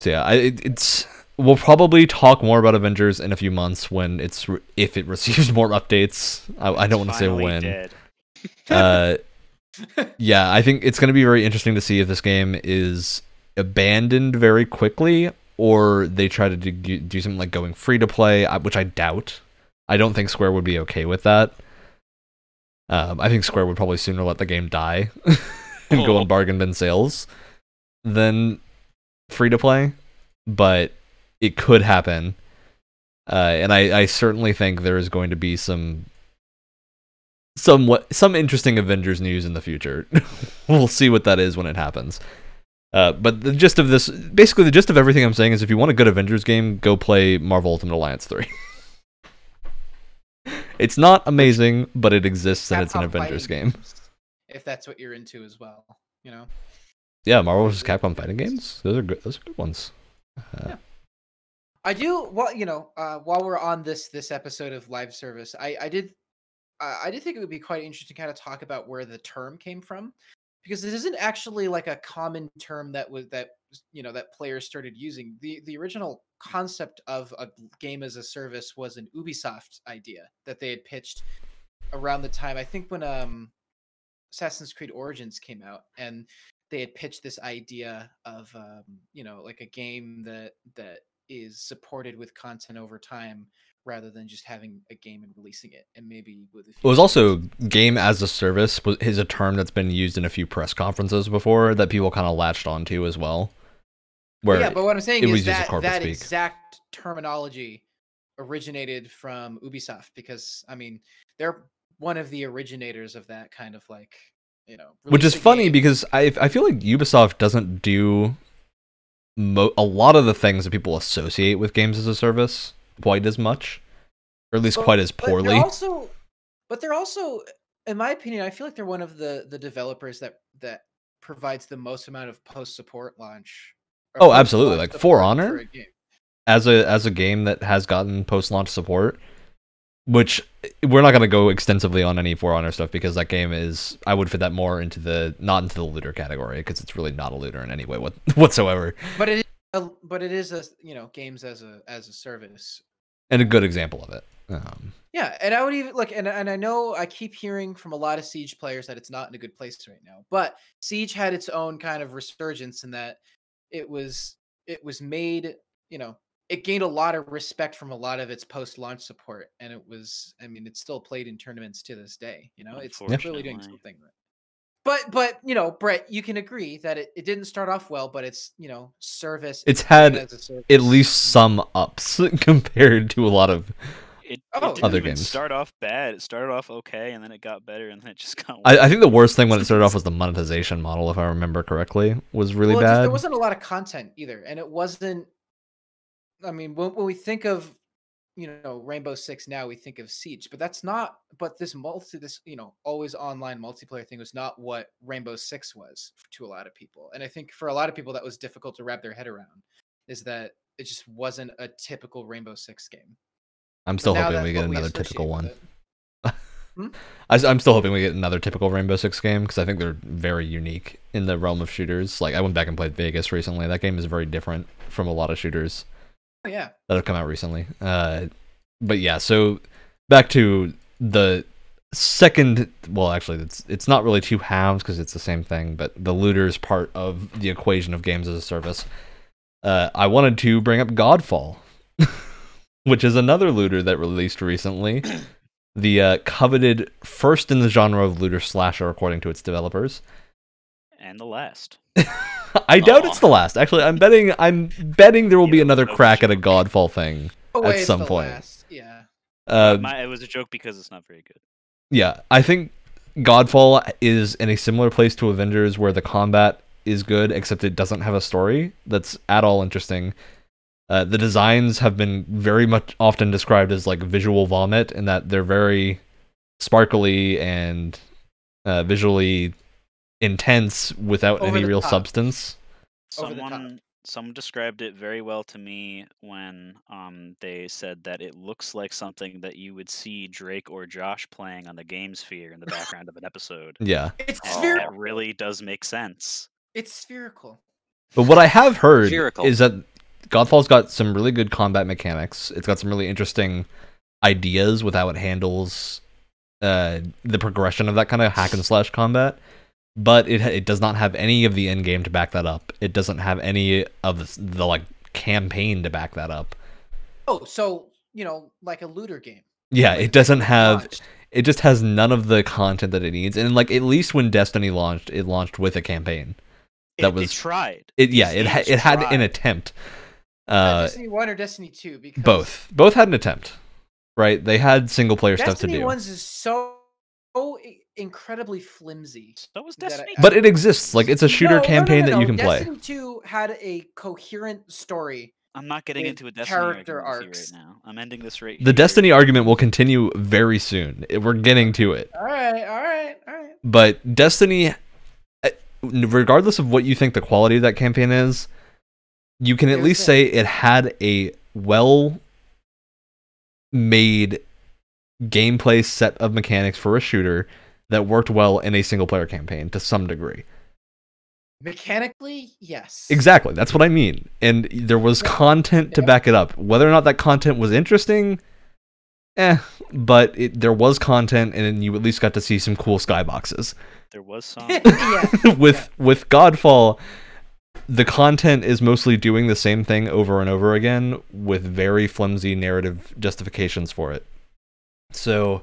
So yeah, I, it, it's we'll probably talk more about Avengers in a few months when it's re- if it receives more updates. I, I don't want to say when. dead. Uh, yeah, I think it's going to be very interesting to see if this game is abandoned very quickly or they try to do, do something like going free to play, which I doubt. I don't think Square would be okay with that. Um, I think Square would probably sooner let the game die and go Oh. on bargain bin sales than free to play, but it could happen. Uh, and I, I certainly think there is going to be some somewhat some interesting Avengers news in the future. we'll see what that is when it happens. Uh, but the gist of this, basically, the gist of everything I'm saying is, if you want a good Avengers game, go play Marvel Ultimate Alliance three. it's not amazing, but it exists and it's an Avengers game. games, If that's what you're into as well, you know. Yeah, Marvel vs. Capcom fighting games. Those are good. Those are good ones. Uh, Yeah. I do well, you know, uh, while we're on this this episode of live service, I I did I did think it would be quite interesting to kind of talk about where the term came from, because this isn't actually like a common term that was that you know that players started using. the The original concept of a game as a service was an Ubisoft idea that they had pitched around the time I think when um Assassin's Creed Origins came out, and they had pitched this idea of um, you know like a game that that is supported with content over time rather than just having a game and releasing it and maybe with a It was also game as a service was is a term that's been used in a few press conferences before that people kind of latched onto as well. Where yeah but what i'm saying is that that speak. exact terminology originated from ubisoft because i mean they're one of the originators of that kind of like you know which is funny game- because I I feel like Ubisoft doesn't do mo- a lot of the things that people associate with games as a service quite as much, or at least But- quite as but poorly. also, but they're also, in my opinion, I feel like they're one of the the developers that that provides the most amount of post support launch. Oh, absolutely, like For Honor? a as a as a game that has gotten post launch support, which eh, we're not going to go extensively on any For Honor stuff because that game is I would fit that more into the not into the looter category because it's really not a looter in any way what, whatsoever, But it but it is a you know games as a as a service. and a good example of it. Um, Yeah, and I would even look, and and I know I keep hearing from a lot of Siege players that it's not in a good place right now. But Siege had its own kind of resurgence in that it was it was made, you know, it gained a lot of respect from a lot of its post-launch support, and it was, I mean, it's still played in tournaments to this day. You know, it's really doing something right. But but you know, Brett, you can agree that it, it didn't start off well, but it's you know service. It's had service. at least some ups compared to a lot of. It, Oh, it didn't Other even games. start off bad. It started off okay, and then it got better, and then it just got. I, I think the worst thing when it started off was the monetization model, if I remember correctly, was really well, it's just bad. there wasn't a lot of content either, and it wasn't. I mean, when, when we think of you know Rainbow Six now, we think of Siege, but that's not. But this multi, this you know, always online multiplayer thing was not what Rainbow Six was to a lot of people, and I think for a lot of people that was difficult to wrap their head around. Is that it just wasn't a typical Rainbow Six game. I'm still hoping we get another associate typical one. it. Hmm? I, am still hoping we get another typical Rainbow Six game because I think they're very unique in the realm of shooters. Like I went back and played Vegas recently. That game is very different from a lot of shooters Oh, yeah, that have come out recently. Uh, but yeah, so back to the second. Well, actually, it's it's not really two halves because it's the same thing. But the looters part of the equation of games as a service. Uh, I wanted to bring up Godfall, which is another looter that released recently. the uh, coveted first in the genre of looter slasher, according to its developers. and the last. I doubt Aw. it's the last. Actually, I'm betting. I'm betting there will be another crack at a. Godfall thing. Oh, wait, it's some the point. last, Yeah, Uh, My, it was a joke because it's not very good. yeah, I think Godfall is in a similar place to Avengers, where the combat is good, except it doesn't have a story that's at all interesting. Uh, the designs have been very much often described as like visual vomit, in that they're very sparkly and uh, visually intense without Over any real top. substance. Over the top. Someone someone described it very well to me when um they said that it looks like something that you would see Drake or Josh playing on the game sphere in the background of an episode. Yeah, it's Oh. spherical. That really does make sense. It's spherical. But what I have heard Spherical. is that Godfall's got some really good combat mechanics. It's got some really interesting ideas with how it handles uh, the progression of that kind of hack and slash combat. But it it does not have any of the end game to back that up. It doesn't have any of the, the like campaign to back that up. Oh, so you know, like a looter game. Yeah, Like, it doesn't have. launched. It just has none of the content that it needs. And like at least when Destiny launched, it launched with a campaign. That It, was- it tried. It yeah, it ha- it had an attempt. Uh, Uh, Destiny One or Destiny Two? Because both both had an attempt right they had single player stuff to do. Destiny do One's is so, so i- incredibly flimsy. So was that I- but it exists like it's a shooter No, no, no, campaign no, that you no. can play Destiny Two had a coherent story. I'm not getting into a Destiny character argument with you arcs. right now. I'm ending this right the here. destiny argument will continue very soon we're getting to it All right, all right, all right. but destiny uh, regardless of what you think the quality of that campaign is you can at Here's least the- say it had a well made gameplay set of mechanics for a shooter that worked well in a single player campaign to some degree. Mechanically, yes. Exactly, that's what I mean. And there was content to back it up. Whether or not that content was interesting, eh, but it, there was content and you at least got to see some cool skyboxes. There was some. yeah. with with Godfall, the content is mostly doing the same thing over and over again with very flimsy narrative justifications for it. So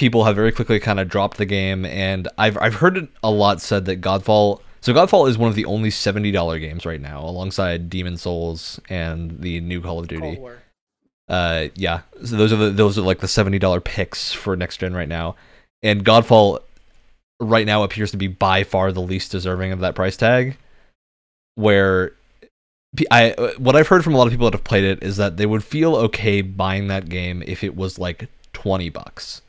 people have very quickly kind of dropped the game and I've I've heard it a lot said that Godfall so Godfall is one of the only $70 games right now alongside Demon Souls and the new Call of Duty. Uh, yeah. So those are the those are like the seventy dollar picks for next gen right now, and Godfall right now appears to be by far the least deserving of that price tag. Where I what I've heard from a lot of people that have played it is that they would feel okay buying that game if it was like twenty bucks,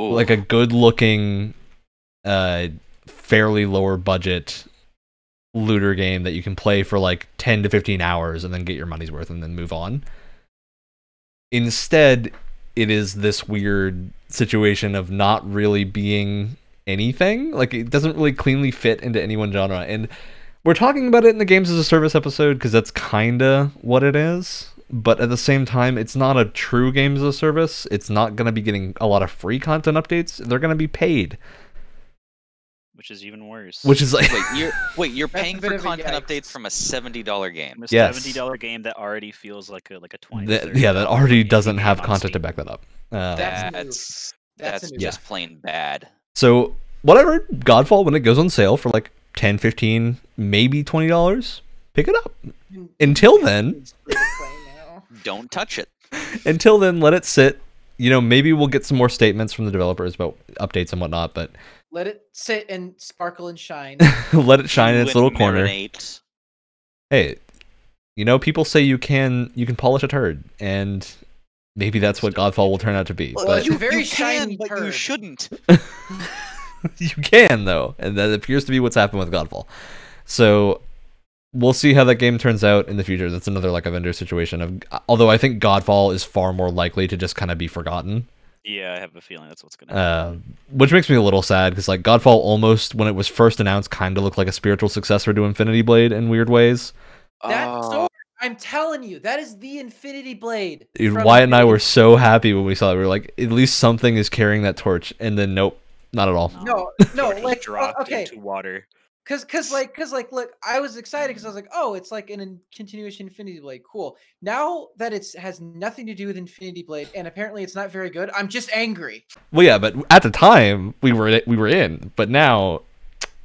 Ooh. like a good looking, uh, fairly lower budget looter game that you can play for like 10 to 15 hours and then get your money's worth and then move on. Instead, it is this weird situation of not really being anything. Like it doesn't really cleanly fit into any one genre. And we're talking about it in the games as a service episode because that's kinda what it is. But at the same time, it's not a true games as a service. It's not going to be getting a lot of free content updates. They're going to be paid, which is even worse. which is like wait, you're wait, you're paying for content updates from a seventy dollar game. From a Yes. seventy dollar game that already feels like a like a twenty. that, yeah, that already doesn't have on content to back that up. Uh, That's That's That's, that's a just plain bad. So whatever, Godfall when it goes on sale for like 10, 15, maybe twenty dollars, pick it up. Until then, Don't touch it. until then, let it sit. You know, maybe we'll get some more statements from the developers about updates and whatnot, but Let it sit and sparkle and shine. let it shine in its You little corner. Hey, you know, people say you can you can polish a turd, and maybe that's what Godfall will turn out to be. Well, But you- you, very you can, shiny but you shouldn't. you can though, and that appears to be what's happened with Godfall. So we'll see how that game turns out in the future. That's another like Avenger situation. Of although I think Godfall is far more likely to just kind of be forgotten, Yeah, I have a feeling that's what's gonna happen. uh, which makes me a little sad because like Godfall almost when it was first announced kind of looked like a spiritual successor to Infinity Blade in weird ways. That Oh, sword, I'm telling you, that is the Infinity Blade. Dude, Wyatt and I were so happy when we saw it. We were like, at least something is carrying that torch, and then nope, not at all. No, no, Just like uh, dropped okay, into water. Cause, cause, like, cause, like, look, I was excited because I was like, oh, it's like an in- continuation Infinity Blade, cool. Now that it's has nothing to do with Infinity Blade, and apparently it's not very good, I'm just angry. Well, yeah, but at the time we were we were in, but now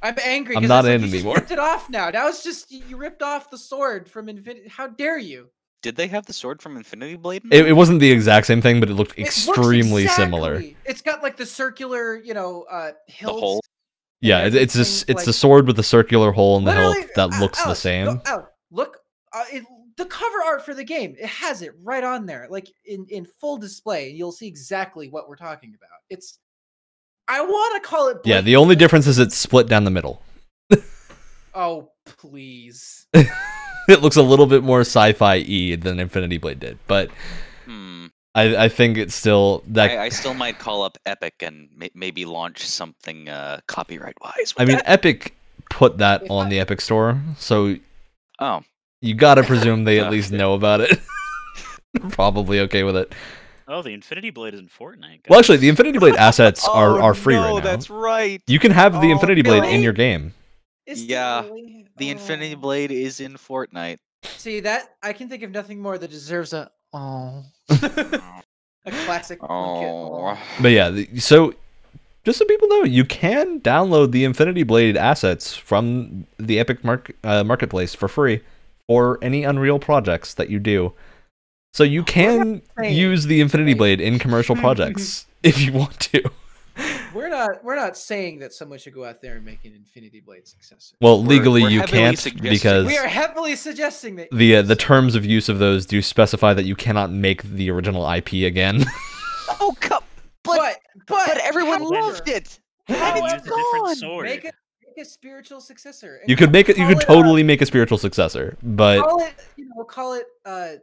I'm angry. I'm not it's like, in you just anymore. ripped it off now. Now it's just you you ripped off the sword from Infinity. How dare you? did they have the sword from Infinity Blade? in it, it wasn't the exact same thing, but it looked It looks extremely similar. It's got like the circular, you know, uh, hilt. Yeah, it, it's this it's the sword with the circular hole in the hilt that uh, looks the same. Go, Alex, look, uh, it, the cover art for the game, it has it right on there, like in in full display. You'll see exactly what we're talking about. It's, I want to call it. Yeah, the only difference is it's split down the middle. Oh please! It looks a little bit more sci-fi e than Infinity Blade did, but. I, I think it's still that. I, I still might call up Epic and may, maybe launch something uh, copyright wise. I mean, Epic put that If on the Epic Store, so oh, you gotta presume they at Oh, least know about it. Probably okay with it. Oh, the Infinity Blade is in Fortnite. Well, actually, the. Infinity Blade assets are, Oh, are free no, right now. Oh, that's right. You can have the Oh, Infinity Blade in your game. Is Yeah, really? The Infinity Oh. Blade is in Fortnite. See that I can think of nothing more that deserves a oh, a classic. Oh, But yeah, so just so people know, you can download the Infinity Blade assets from the Epic mark, uh, Marketplace for free for any Unreal projects that you do. So you can use the Infinity Blade in commercial projects if you want to. We're not we're not saying that someone should go out there and make an Infinity Blade successor. Well, We're- legally we're you can't suggesting- because We are heavily suggesting that the uh, the terms of use of those do specify that you cannot make the original IP again. oh come, but but but, but everyone however, loved it. Then And use it's a gone. sword. Make a make a spiritual successor. and you could make it. You could uh, totally make a spiritual successor, but call it you know call it uh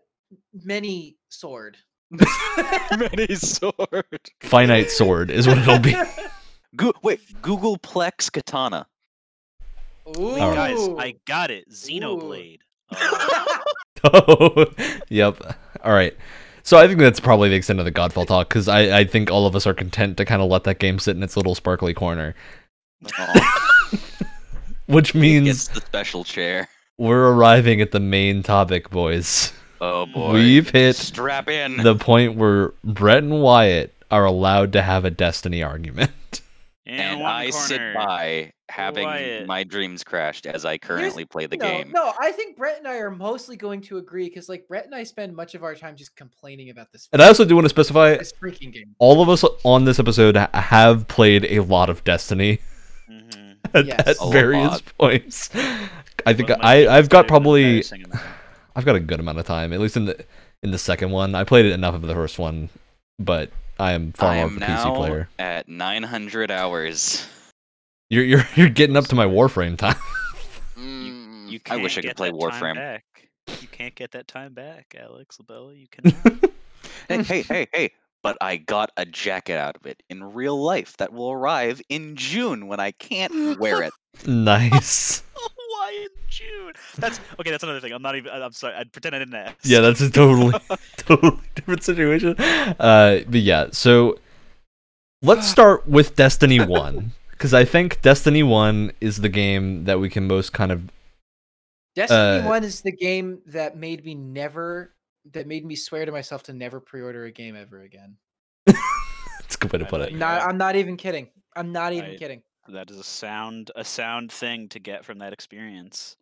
many sword. Many sword. Finite sword is what it'll be. Go- wait, Google Plex Katana. Ooh. All right. Guys, I got it. Xenoblade. Uh, oh, yep. All right. So I think that's probably the extent of the Godfall talk because I, I think all of us are content to kind of let that game sit in its little sparkly corner, which gets means the special chair. we're arriving at the main topic, boys. Oh boy. We've hit Strap in. the point where Brett and Wyatt are allowed to have a Destiny argument. in and one I sit by having Wyatt. my dreams crashed as I currently play the no, game. No, I think Brett and I are mostly going to agree because, like, Brett and I spend much of our time just complaining about this. And I also do want to specify this freaking game. all of us on this episode have played a lot of Destiny Mhm. at, Yes. at various lot. points. I think I I've got probably embarrassing amount. I've got a good amount of time, at least in the in the second one. I played it enough of the first one, but I am far I more am of a PC player. at 900 hours. You're you're you're getting up to my Warframe time. Mm, You I wish I could play Warframe. back. You can't get that time back, Alex Labella. You can. Hey, hey, hey, hey! But I got a jacket out of it in real life that will arrive in June when I can't wear it. nice. Why in June? That's okay. That's another thing. I'm not even. I- I'm sorry. I'd pretend I didn't ask. Yeah, that's a totally totally different situation. Uh, but yeah, so let's start with Destiny One because I think Destiny One is the game that we can most kind of Destiny Uh, One is the game that made me never, that made me swear to myself to never pre-order a game ever again. it's a good way to put it. it. Not, I'm not even kidding. I'm not even I- kidding. That is a sound. A sound thing to get from that experience.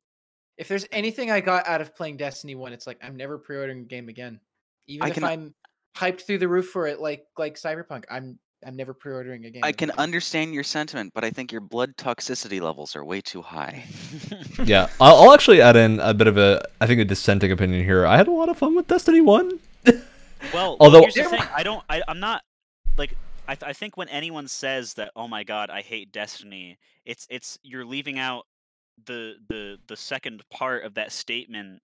If there's anything I got out of playing Destiny One, it's like I'm never pre-ordering a game again. Even I if can- I'm hyped through the roof for it, like like Cyberpunk, I'm I'm never pre-ordering a game. I can again. understand your sentiment, but I think your blood toxicity levels are way too high. Yeah, I'll, I'll actually add in a bit of a I think a dissenting opinion here. I had a lot of fun with Destiny One. Well, Although- here's the thing. I don't. I, I'm not like. I, th- I think when anyone says that, oh my god, I hate Destiny, it's it's you're leaving out the the the second part of that statement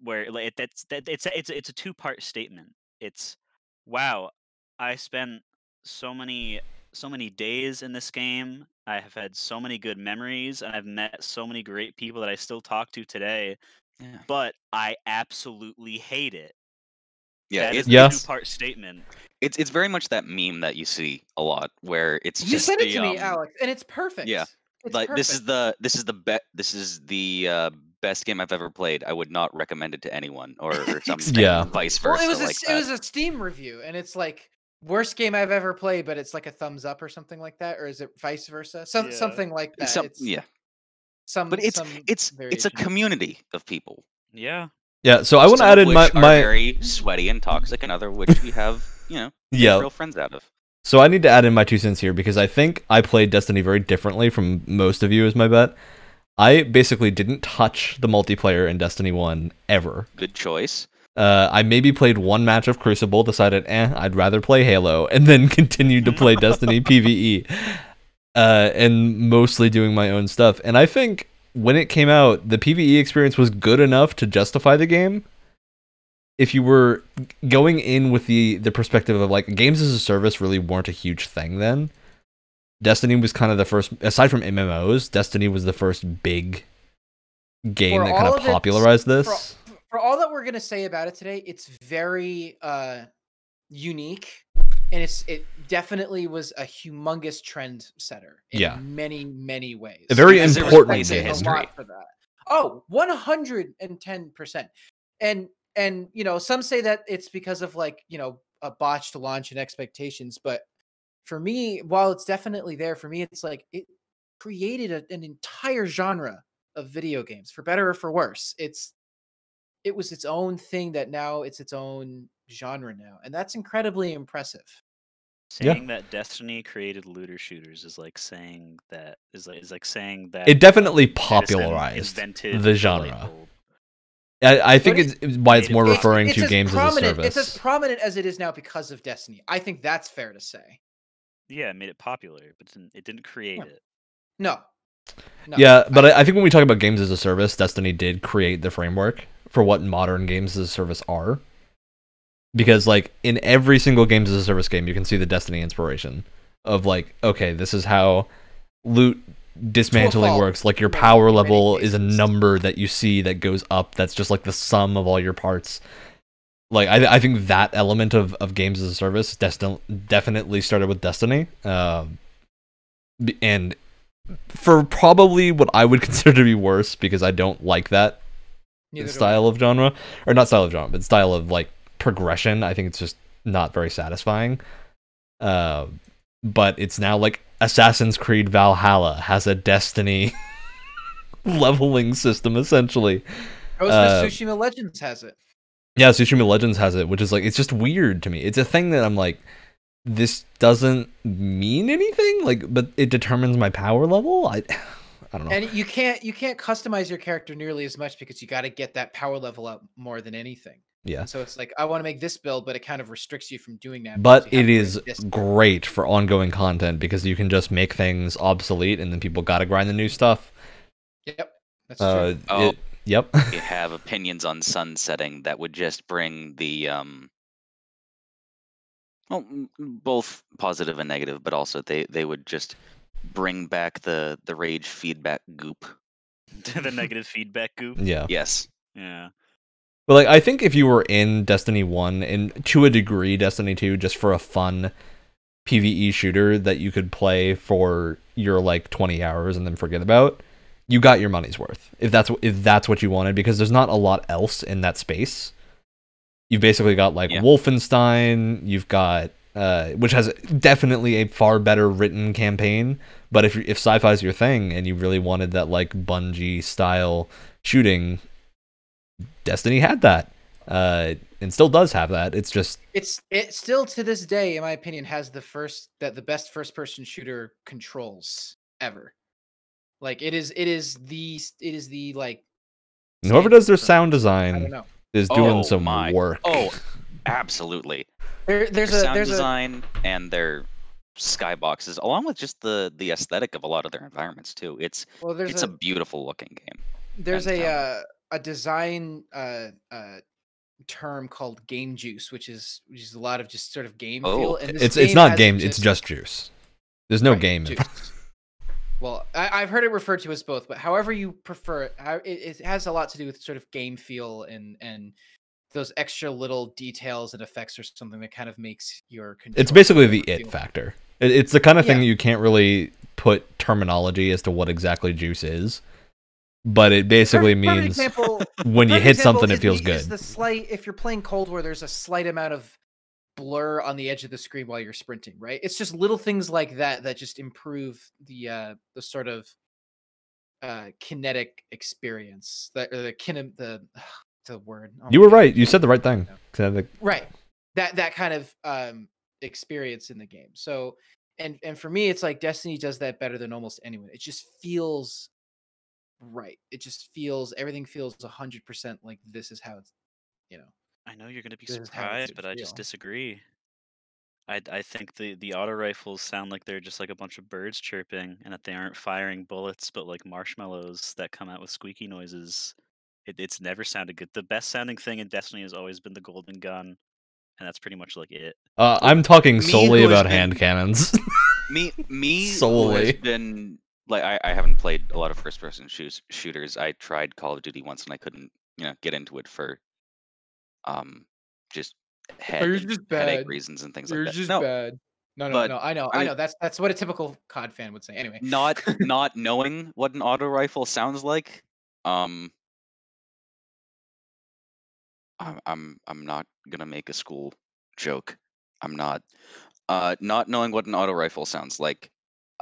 where like that's that it's a, it's it's a two part statement. It's wow, I spent so many so many days in this game. I have had so many good memories, and I've met so many great people that I still talk to today. Yeah, But I absolutely hate it. Yeah. That It's, is Yeah. a Yes. two part statement. it's it's very much that meme that you see a lot, where it's You just sent it the, to me, um, Alex, and it's perfect. yeah, it's like this is the this is the bet this is the uh, best game I've ever played. I would not recommend it to anyone, or, or something. Yeah. vice Well, versa. it was a, like it that. was a Steam review, and it's like worst game I've ever played, but it's like a thumbs up or something like that, or is it vice versa? Some Yeah. something like that. Some- it's yeah, some, but it's some it's it's a community of people. Yeah. Yeah, so I want to add in my my very sweaty and toxic, another which we have, you know, yeah. real friends out of. So I need to add in my two cents here because I think I played Destiny very differently from most of you, is my bet. I basically didn't touch the multiplayer in Destiny One ever. Good choice. Uh, I maybe played one match of Crucible, decided, eh, I'd rather play Halo, and then continued to play Destiny PVE, uh, and mostly doing my own stuff. And I think when it came out, the PVE experience was good enough to justify the game. If you were going in with the the perspective of like games as a service really weren't a huge thing then. Destiny was kind of the first, aside from MMOs, Destiny was the first big game For that kind of popularized for, this. for all that we're gonna say about it today, it's very uh unique, and it's it definitely was a humongous trend setter. In Yeah. many many ways. A very Because important place in history. for that. Oh, 110%. And and you know, some say that it's because of like, you know, a botched launch and expectations, but for me, while it's definitely there, for me it's like it created a, an entire genre of video games, for better or for worse. It's it was its own thing that now it's its own genre now, and that's incredibly impressive. Yeah. Saying that Destiny created looter shooters is like saying that is like is like saying that It definitely Edison popularized the genre. I, I think it's- it's, it's why it's It's- more referring it's to games as a service. It's as prominent as it is now because of Destiny. I think that's fair to say. Yeah, it made it popular, but it didn't, it didn't create Yeah. it. No. no yeah, but I, I think when we talk about games as a service, Destiny did create the framework for what modern games as a service are. Because like in every single games as a service game you can see the destiny inspiration of like okay this is how loot dismantling works. Like your power level is a number that you see that goes up that's just like the sum of all your parts. Like i, I think that element of, of games as a service destin- definitely started with destiny um, and for probably what i would consider to be worse because i don't like that Neither style of genre or not style of genre but style of like progression i think it's just not very satisfying. Uh, but it's now like assassin's creed valhalla has a destiny leveling system essentially. Ghost uh, of Tsushima Legends has it. yeah tsushima legends has it which is like it's just weird to me. It's a thing that i'm like this doesn't mean anything like but it determines my power level? I i don't know. And you can't you can't customize your character nearly as much because you got to get that power level up more than anything. Yeah And so it's like I want to make this build, but it kind of restricts you from doing that. but because you have it to is make this- great for ongoing content because you can just make things obsolete and then people gotta grind the new stuff Yep, that's uh true. Oh. it, yep You have opinions on sunsetting that would just bring the um. Well, m- m- both positive and negative, but also they they would just bring back the the rage feedback goop. the negative feedback goop. yeah Yes. Yeah. But like I think if you were in Destiny 1 and to a degree Destiny 2 just for a fun PvE shooter that you could play for your like 20 hours and then forget about, you got your money's worth. If that's if that's what you wanted because there's not a lot else in that space. You've basically got like Yeah. Wolfenstein, you've got uh, which has definitely a far better written campaign. But if if sci-fi's your thing and you really wanted that like Bungie style shooting, Destiny had that, uh, and still does have that. It's just It's it still to this day, in my opinion, has the first that the best first person shooter controls ever. Like it is it is the it is the like whoever does their sound design is doing Oh some my. work. Oh, absolutely. There, there's their a sound there's a design and their skyboxes, along with just the the aesthetic of a lot of their environments too. It's well there's it's a, a beautiful looking game. there's and a sound. A design uh, uh, term called game juice, which is which is a lot of just sort of game Oh, feel. And it's it's not game. It's just juice. There's no Right, game. well, I, I've heard it referred to as both, but however you prefer it, it, it has a lot to do with sort of game feel and and those extra little details and effects or something that kind of makes your control. It's basically the it feel- factor. It, it's the kind of thing Yeah. that you can't really put terminology as to what exactly juice is, but it basically Perfect- perfect means example, when you hit something, it feels good. The slight if you're playing Cold War, there's a slight amount of blur on the edge of the screen while you're sprinting, right? It's just little things like that that just improve the uh the sort of uh kinetic experience. That the kine the the word. oh You were God, right. You said the right thing. Kinetic- Right. That that kind of um experience in the game. So and and for me it's like Destiny does that better than almost anyone. It just feels right. It just feels everything feels 100% like this is how it's you know. I know you're going to be This is how it surprised, should but I just disagree. I, I think the, the auto rifles sound like they're just like a bunch of birds chirping and that they aren't firing bullets, but like marshmallows that come out with squeaky noises. It, it's never sounded good. The best sounding thing in Destiny has always been the golden gun, and that's pretty much like it. Uh, I'm talking solely who has about hand cannons. Me me who Solely. has been like I, I haven't played a lot of first person shoot, shooters. I tried Call of Duty once and I couldn't you know get into it for um just head just headache bad. reasons and things like that. no, bad. No, no, but, no. I know. I I, know. That's that's what a typical COD fan would say. Anyway. not not knowing what an auto rifle sounds like um I'm, I'm i'm not gonna make a school joke i'm not uh not knowing what an auto rifle sounds like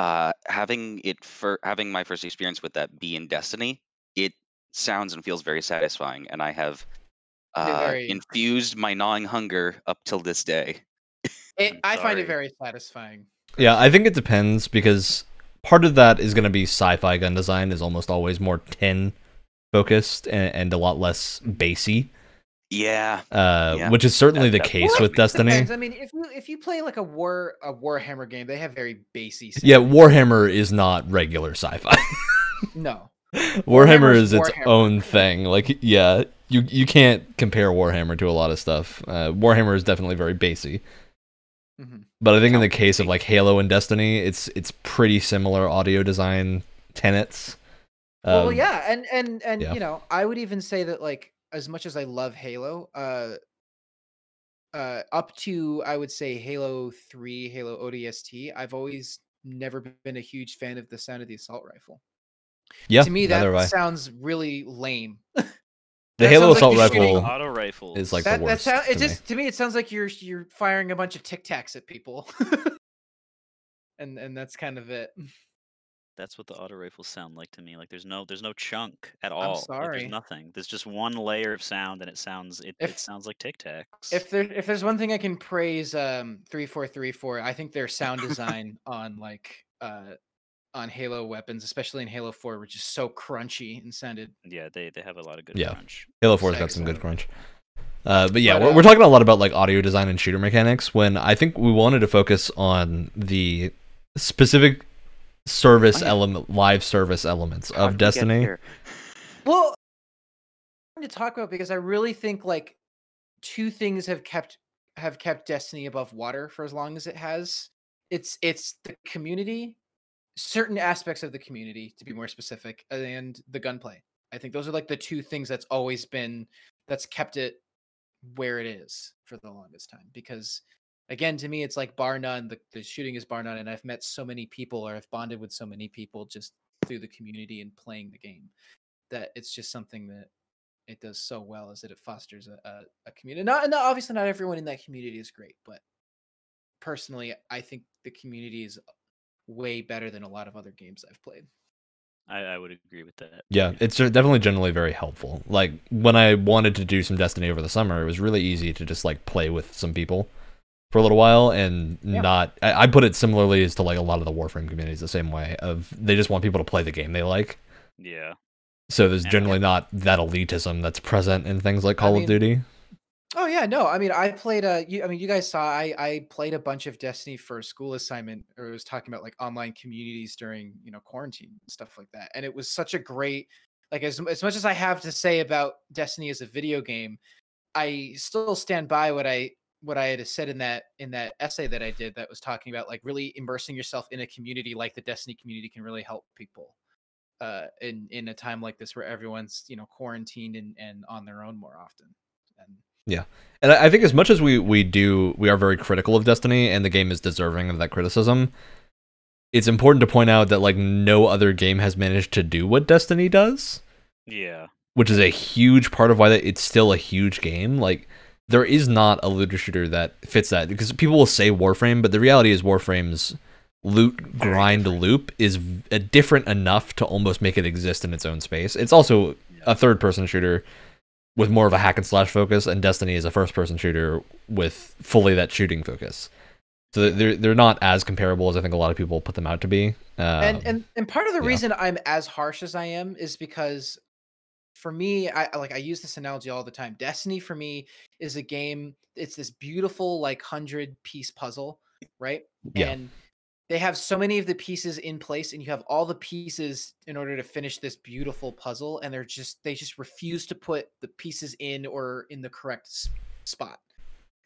uh having it for having my first experience with that be in destiny it sounds and feels very satisfying and i have uh very- infused my gnawing hunger up till this day. It, I'm find it very satisfying. yeah, I think it depends because part of that is going to be sci-fi gun design is almost always more tin focused and, and a lot less bassy, yeah uh, Yeah, which is certainly that- the case makes with. Destiny. Depends. I mean, if you if you play like a war a Warhammer game, they have very bassy. Yeah. Warhammer is not regular sci-fi. No. Warhammer Warhammer's is its Warhammer. own thing. Like, yeah, you you can't compare Warhammer to a lot of stuff. Uh, Warhammer is definitely very basy, Mhm. but I think in the case of like Halo and Destiny, it's it's pretty similar audio design tenets. well, Um, yeah, and and and yeah. you know, I would even say that like as much as I love Halo, uh, uh, up to I would say Halo Three, Halo ODST, I've always never been a huge fan of the sound of the assault rifle. yeah. to me, that neither have I. sounds really lame. the that Halo sounds like assault rifle. Auto rifles is like the that that sound, it to me. just to me it sounds like you're you're firing a bunch of tic tacs at people. and and that's kind of it. That's what the auto rifles sound like to me. Like there's no there's no chunk at all. Like, sorry. there's nothing. There's just one layer of sound, and it sounds it, If- it sounds like Tic Tacs. If there if there's one thing I can praise um 3434, I think their sound design on like uh on Halo weapons, especially in Halo 4, which is so crunchy and sounded yeah, they they have a lot of good Yeah. crunch. Halo 4's got some good crunch. Uh, but yeah, But, we're, uh, we're talking a lot about like audio design and shooter mechanics when I think we wanted to focus on the specific service Oh, element, live service elements of did we get Destiny. here? Well, to talk about because I really think like two things have kept have kept Destiny above water for as long as it has. It's it's the community, certain aspects of the community to be more specific, and the gunplay. I think those are like the two things that's always been that's kept it where it is for the longest time because again to me it's like bar none the, the shooting is bar none and i've met so many people or i've bonded with so many people just through the community and playing the game that it's just something that it does so well is that it fosters a, a, a community. Not, not obviously not everyone in that community is great, but personally, I think the community is way better than a lot of other games I've played. I, I would agree with that. Yeah, it's uh, definitely generally very helpful. Like when I wanted to do some Destiny over the summer, it was really easy to just like play with some people for a little while and Yeah. not. I, I put it similarly as to like a lot of the Warframe communities the same way of they just want people to play the game they like. Yeah. So there's Yeah. generally not that elitism that's present in things like I Call mean, of Duty. Oh yeah, no. I mean, I played a. You, I mean, you guys saw I I played a bunch of Destiny for a school assignment, or it was talking about like online communities during you know quarantine and stuff like that. And it was such a great, like as as much as I have to say about Destiny as a video game, I still stand by what I what I had said in that in that essay that I did that was talking about like really immersing yourself in a community like the Destiny community can really help people uh in in a time like this where everyone's you know quarantined and and on their own more often. And yeah, And I I think as much as we we do we are very critical of Destiny and the game is deserving of that criticism, it's important to point out that like no other game has managed to do what Destiny does, Yeah. which is a huge part of why that it's still a huge game. Like there is not a looter shooter that fits that because people will say Warframe, but the reality is Warframe's loot grind loop is v- different enough to almost make it exist in its own space. It's also a third person shooter with more of a hack and slash focus, and Destiny is a first person shooter with fully that shooting focus. So they're they're not as comparable as I think a lot of people put them out to be. Um, and and and part of the yeah. reason I'm as harsh as I am is because for me, I like I use this analogy all the time. Destiny for me is a game. It's this beautiful like hundred piece puzzle, right? Yeah. And they have so many of the pieces in place, and you have all the pieces in order to finish this beautiful puzzle, and they're just they just refuse to put the pieces in or in the correct spot.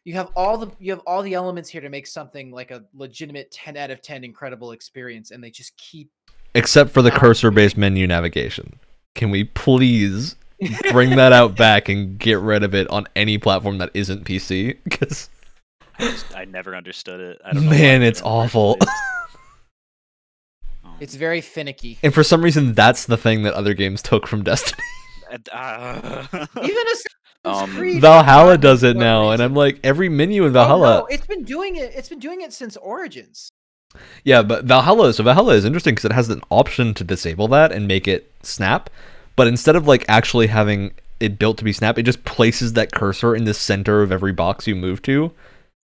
You have all the you have all the elements here to make something like a legitimate 10 out of 10 incredible experience and they just keep except for the cursor based menu navigation. Can we please bring that out back and get rid of it on any platform that isn't PC? Because I, just, I never understood it. I don't know man, it's did it in the first awful. Oh, it's very finicky and for some reason, that's the thing that other games took from Destiny. and- ah. even Assassin's Um, Valhalla does it for now, and. I'm like, every menu in Valhalla. Oh, Valhalla. no, it's been doing it it's been doing it since origins Yeah, but Valhalla. So Valhalla is interesting because it has an option to disable that and make it snap. But instead of like actually having it built to be snap, it just places that cursor in the center of every box you move to,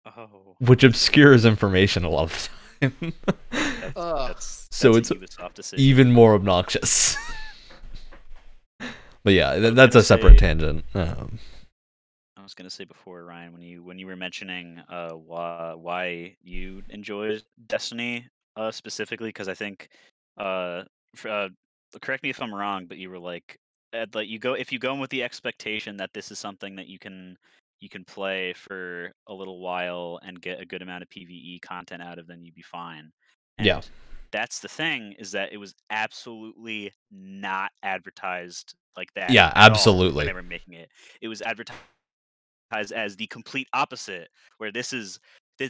oh, which obscures information a lot of the time. that's, that's, So that's it's Ubisoft. Even more obnoxious. but yeah, th- was that's a separate say- tangent. Um, Was gonna say before Ryan, when you when you were mentioning uh why why you enjoyed Destiny uh specifically, because I think uh, uh correct me if I'm wrong, but you were like uh, like you go if you go in with the expectation that this is something that you can you can play for a little while and get a good amount of PVE content out of, then you'd be fine. And Yeah. That's the thing is that it was absolutely not advertised like that. Yeah, absolutely. They were making it, it was advertised as the complete opposite, where this is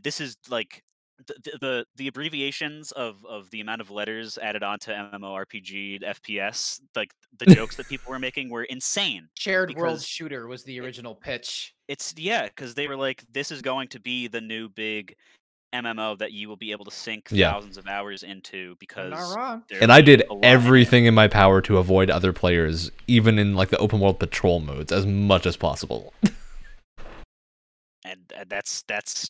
this is like the, the- the abbreviations of of the amount of letters added onto MMORPG FPS, like the jokes that people were making were insane. Shared world shooter was the original pitch. It's yeah, because they were like, this is going to be the new big MMO that you will be able to sink Yeah. thousands of hours into because. And I did a lot in it. everything in my power to avoid other players, even in like the open world patrol modes, as much as possible. that's that's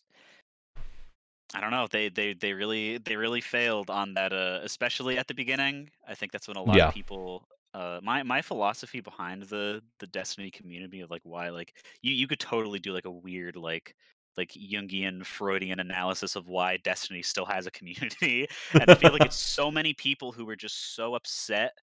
I don't know. They they they really they really failed on that. Uh, especially at the beginning. I think that's when a lot Yeah. of people. Uh, my my philosophy behind the the Destiny community of like why like you you could totally do like a weird like like Jungian Freudian analysis of why Destiny still has a community, and I feel like it's so many people who were just so upset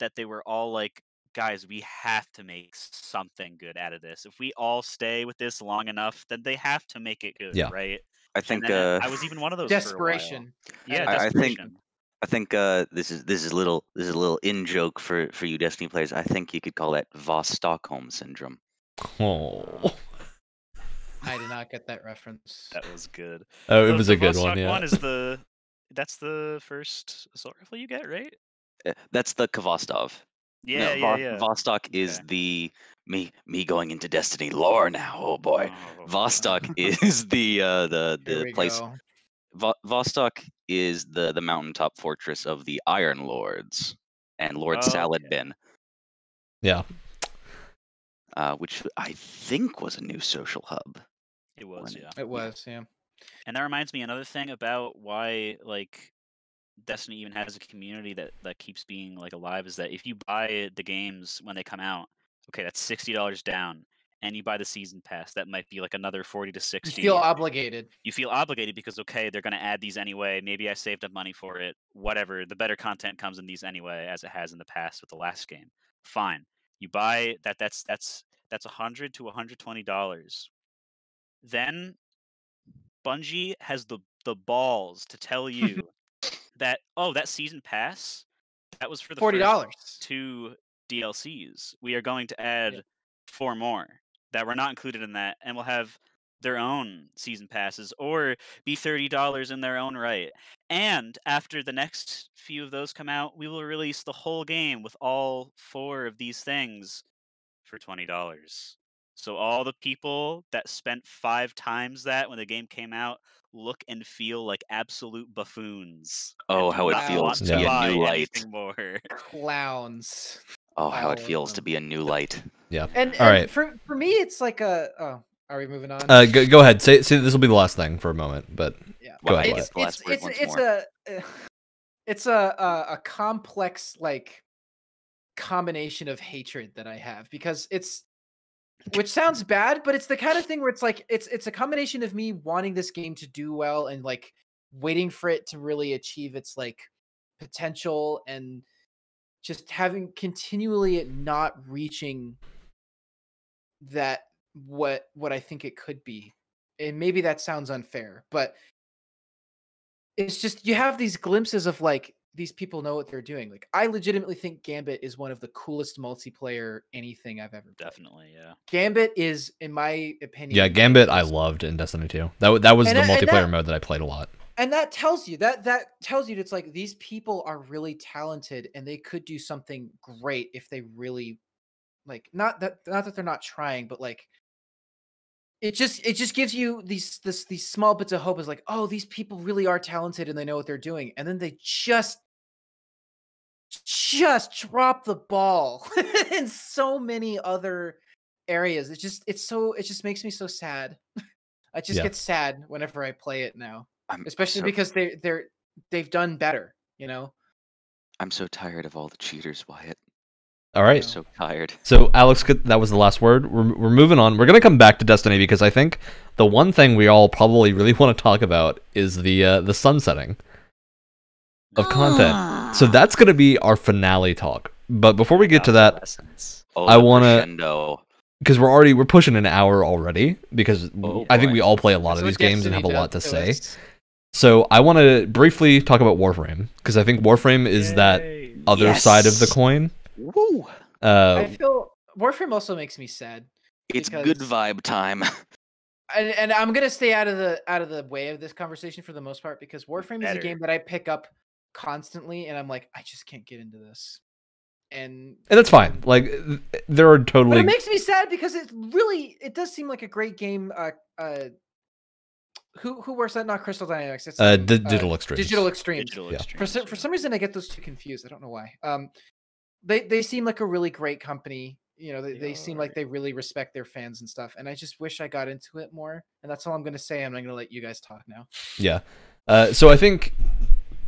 that they were all like guys we have to make something good out of this if we all stay with this long enough then they have to make it good Yeah. right I think then uh, I was even one of those for a while. Desperation. yeah I- I think- desperation I think uh, this is this is a little this is a little in joke for for you Destiny players. I think you could call that Voss Stockholm syndrome. Oh, I did not get that reference. that was good oh it The- was the a good Vostok one. Yeah. one is the that's the first assault rifle you get right Uh, That's the Khvostov. No, yeah yeah yeah Vostok is Okay. the me me going into Destiny lore now. Oh boy. Oh, Vostok is the uh, the the place. go. Vo- Vostok is the the mountaintop fortress of the Iron Lords and Lord Oh, Salad okay. Bin, Yeah. uh, which I think was a new social hub. it was yeah It was, yeah. And that reminds me another thing about why like Destiny even has a community that that keeps being like alive is that if you buy the games when they come out, okay, that's sixty dollars down, and you buy the season pass, that might be like another forty to sixty. You feel obligated. you feel obligated because okay, they're going to add these anyway. Maybe I saved up money for it. Whatever, the better content comes in these anyway, as it has in the past with the last game. Fine, you buy that. That's that's that's a hundred to hundred twenty dollars. Then Bungie has the the balls to tell you that oh, that season pass that was for the forty dollars two DLCs. We are going to add four more that were not included in that, and we'll have their own season passes or be thirty dollars in their own right. And after the next few of those come out, we will release the whole game with all four of these things for twenty dollars. So all the people that spent five times that when the game came out look and feel like absolute buffoons. Oh, how it feels to to be a new light. anything more. Clowns. Oh, how it of feels to be a new light. Yeah. And, All and right. for for me, it's like a. Oh, are we moving on? Uh, go, go ahead. Say, say this will be the last thing for a moment, but yeah. go Well, ahead. It's get the last it's it's it's a uh, it's a, a a complex like combination of hatred that I have because it's which sounds bad, but it's the kind of thing where it's like it's it's a combination of me wanting this game to do well and like waiting for it to really achieve its like potential and just having continually it not reaching that what what I think it could be. And maybe that sounds unfair, but it's just you have these glimpses of like these people know what they're doing. Like I legitimately think Gambit is one of the coolest multiplayer anything I've ever played. Definitely, yeah. Gambit is, in my opinion, yeah, one of the Gambit I loved in Destiny 2. That wa- that was And the that- and multiplayer that- mode that I played a lot. and that tells you that that tells you it's like these people are really talented and they could do something great if they really like not that not that they're not trying but like it just it just gives you these this these small bits of hope is like oh these people really are talented and they know what they're doing and then they just just drop the ball in so many other areas it just it's so it just makes me so sad i just Yeah. get sad whenever i play it now I'm especially so, because they they're they've done better you know I'm so tired of all the cheaters, Wyatt. All I'm so tired. So Alex, that was the last word. We're, we're moving on. We're gonna come back to Destiny because I think the one thing we all probably really want to talk about is the uh, the sunsetting of content. So that's gonna be our finale talk But before we get to that, lessons. Oh, I wanna- because we're already we're pushing an hour already because Oh, I think we all play a lot That's of what these games and have a lot to say. us. So I want to briefly talk about Warframe because I think Warframe is that Yay. other side of the coin. Woo! Uh, I feel Warframe also makes me sad. It's good vibe time. and, and I'm gonna stay out of the out of the way of this conversation for the most part because Warframe is a game that I pick up constantly, and I'm like, I just can't get into this, and and that's fine. Like there are totally. but it makes me sad because it really it does seem like a great game. Uh, uh, who who works that? Not Crystal Dynamics. It's uh, um, di- digital extremes. Digital Extremes. Digital Yeah. Extremes, For for some reason, I get those two confused. I don't know why. Um, they they seem like a really great company. You know, they, They they seem like they really respect their fans and stuff. And I just wish I got into it more. And that's all I'm gonna say. I'm not gonna let you guys talk now. Yeah. Uh, so I think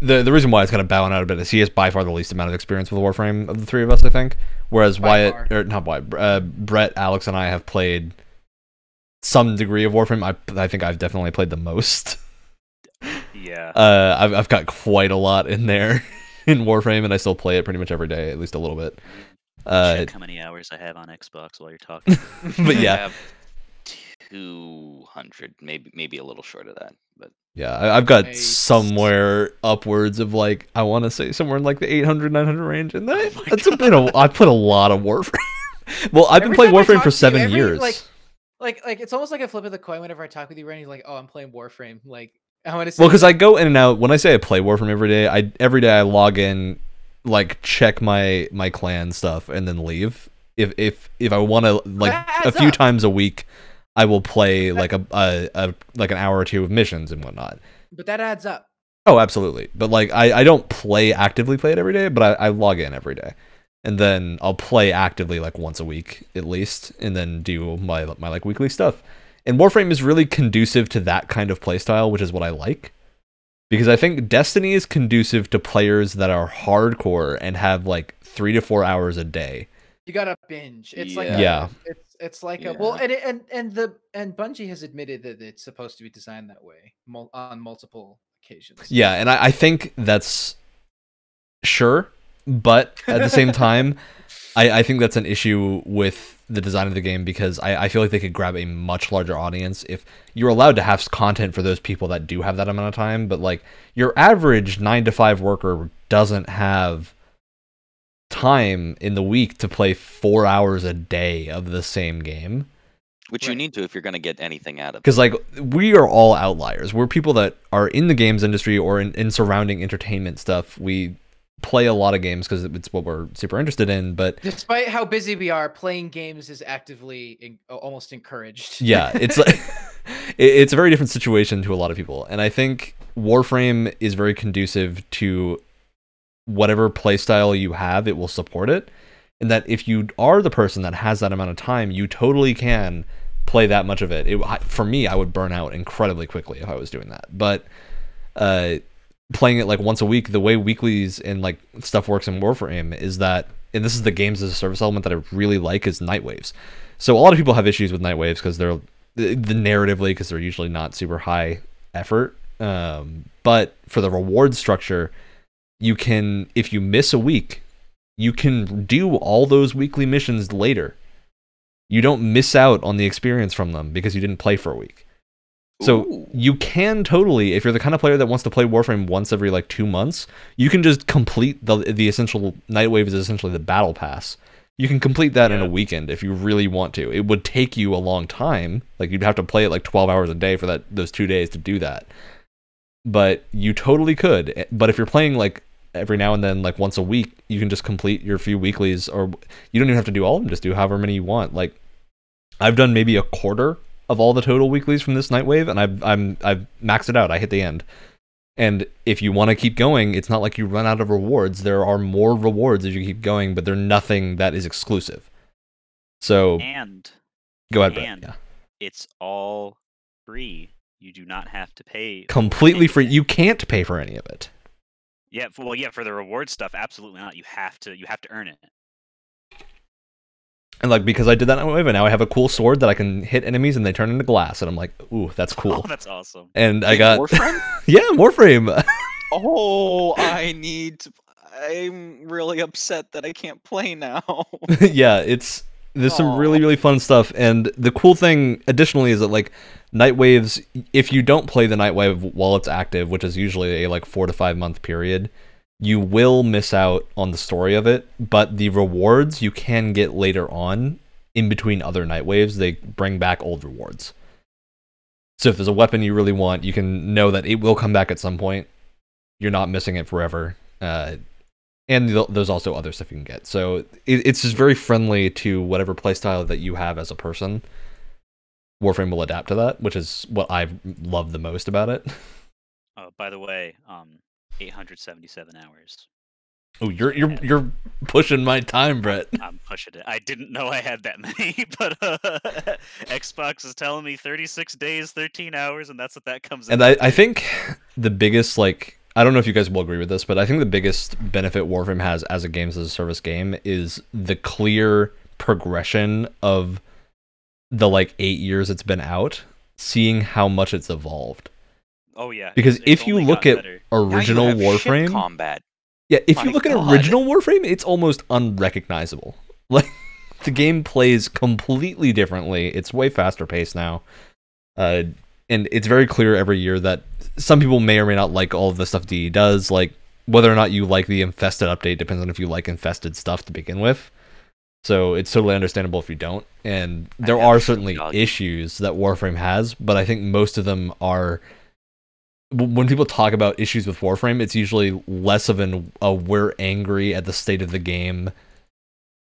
the the reason why it's kind of bowing out a bit is he has by far the least amount of experience with Warframe of the three of us. I think. Whereas By Wyatt far. or not Wyatt, uh, Brett, Alex, and I have played some degree of Warframe. I I think I've definitely played the most. Yeah. Uh, I've I've got quite a lot in there in Warframe, and I still play it pretty much every day, at least a little bit. Uh, Check how many hours I have on Xbox while you're talking. but yeah, 200, maybe maybe a little short of that, but yeah, I, I've got Nice. somewhere upwards of like I want to say somewhere in like the 800, 900 range, and that, Oh my that's a bit of I put a lot of Warframe. well, I've been playing Warframe for to you, seven every, years. Like, like, like it's almost like a flip of the coin whenever I talk with you, Randy. You're like, oh, I'm playing Warframe. Like, I want to. Well, because I go in and out. When I say I play Warframe every day, I every day I log in, like check my my clan stuff, and then leave. If if if I want to like a few up. times a week, I will play like a, a a like an hour or two of missions and whatnot. but that adds up. Oh, absolutely. But like I I don't play actively play it every day, but I, I log in every day, and then I'll play actively like once a week at least, and then do my my like weekly stuff. And Warframe is really conducive to that kind of playstyle, which is what I like. Because I think Destiny is conducive to players that are hardcore and have like three to four hours a day. You gotta binge. It's like Yeah. a- Yeah. It's it's like a well, and and and the and Bungie has admitted that it's supposed to be designed that way on multiple occasions. Yeah, and I, I think that's sure, but at the same time, I, I think that's an issue with the design of the game because I, I feel like they could grab a much larger audience if you're allowed to have content for those people that do have that amount of time. But like your average nine to five worker doesn't have time in the week to play four hours a day of the same game. which you need to if you're going to get anything out of it. Because like we are all outliers. We're people that are in the games industry or in, in surrounding entertainment stuff. We play a lot of games because it's what we're super interested in. But Despite how busy we are, playing games is actively in, almost encouraged. yeah, it's like it's a very different situation to a lot of people. And I think Warframe is very conducive to whatever playstyle you have. It will support it. And that if you are the person that has that amount of time, you totally can play that much of it. it I- for me, I would burn out incredibly quickly if I was doing that. But uh, playing it like once a week, the way weeklies and like stuff works in Warframe is that, and this is the games as a service element that I really like is Nightwaves. So a lot of people have issues with Nightwaves because they're the, narratively because they're usually not super high effort. Um, but for the reward structure, you can if you miss a week, you can do all those weekly missions later. You don't miss out on the experience from them because you didn't play for a week. So Ooh. you can totally, if you're the kind of player that wants to play Warframe once every like two months, you can just complete the the essential Nightwave is essentially the battle pass. You can complete that in a weekend if you really want to. It would take you a long time. Like you'd have to play it like 12 hours a day for that those two days to do that. But you totally could. Eh, But if you're playing like every now and then, like once a week, you can just complete your few weeklies, or you don't even have to do all of them. Just do however many you want. Like I've done maybe a quarter of all the total weeklies from this Nightwave, and I've I'm I've maxed it out. I hit the end. And if you want to keep going, it's not like you run out of rewards. There are more rewards as you keep going, but they're nothing that is exclusive. So and go ahead, Brett. and Yeah. it's all free. You do not have to pay. Completely free. You can't pay for any of it. Yeah, well, yeah, for the reward stuff, absolutely not. You have to. You have to earn it. And like because I did that Nightwave, and now I have a cool sword that I can hit enemies and they turn into glass, and I'm like, ooh, that's cool. Oh, that's awesome. and I Wait, got Warframe? yeah, Warframe. oh, I need to. I'm really upset that I can't play now. yeah, it's there's some really really fun stuff, and the cool thing additionally is that like Nightwaves, if you don't play the Nightwave while it's active, which is usually a like four to five month period, you will miss out on the story of it. But the rewards you can get later on, in between other Nightwaves, they bring back old rewards. So if there's a weapon you really want, you can know that it will come back at some point. You're not missing it forever. Uh, and th- there's also other stuff you can get. So it, it's just very friendly to whatever playstyle that you have as a person. Warframe will adapt to that, which is what I love the most about it. Oh, by the way, um, 877 hours. Oh, you're you're you're pushing my time, Brett. I'm pushing it. I didn't know I had that many, but uh, Xbox is telling me 36 days, 13 hours, and that's what that comes. And out I, I think the biggest like I don't know if you guys will agree with this, but I think the biggest benefit Warframe has as a games as a service game is the clear progression of the like eight years it's been out, seeing how much it's evolved. Oh yeah. Because it's- it's if you look at better. Now you original have ship Warframe, combat. Yeah, if you My look at original Warframe, it's almost unrecognizable. Like the game plays completely differently. It's way faster paced now. Uh and it's very clear every year that some people may or may not like all of the stuff DE does, like whether or not you like the infested update depends on if you like infested stuff to begin with. So it's totally understandable if you don't. And there are certainly issues that Warframe has, but I think most of them are w- when people talk about issues with Warframe, it's usually less of an a we're angry at the state of the game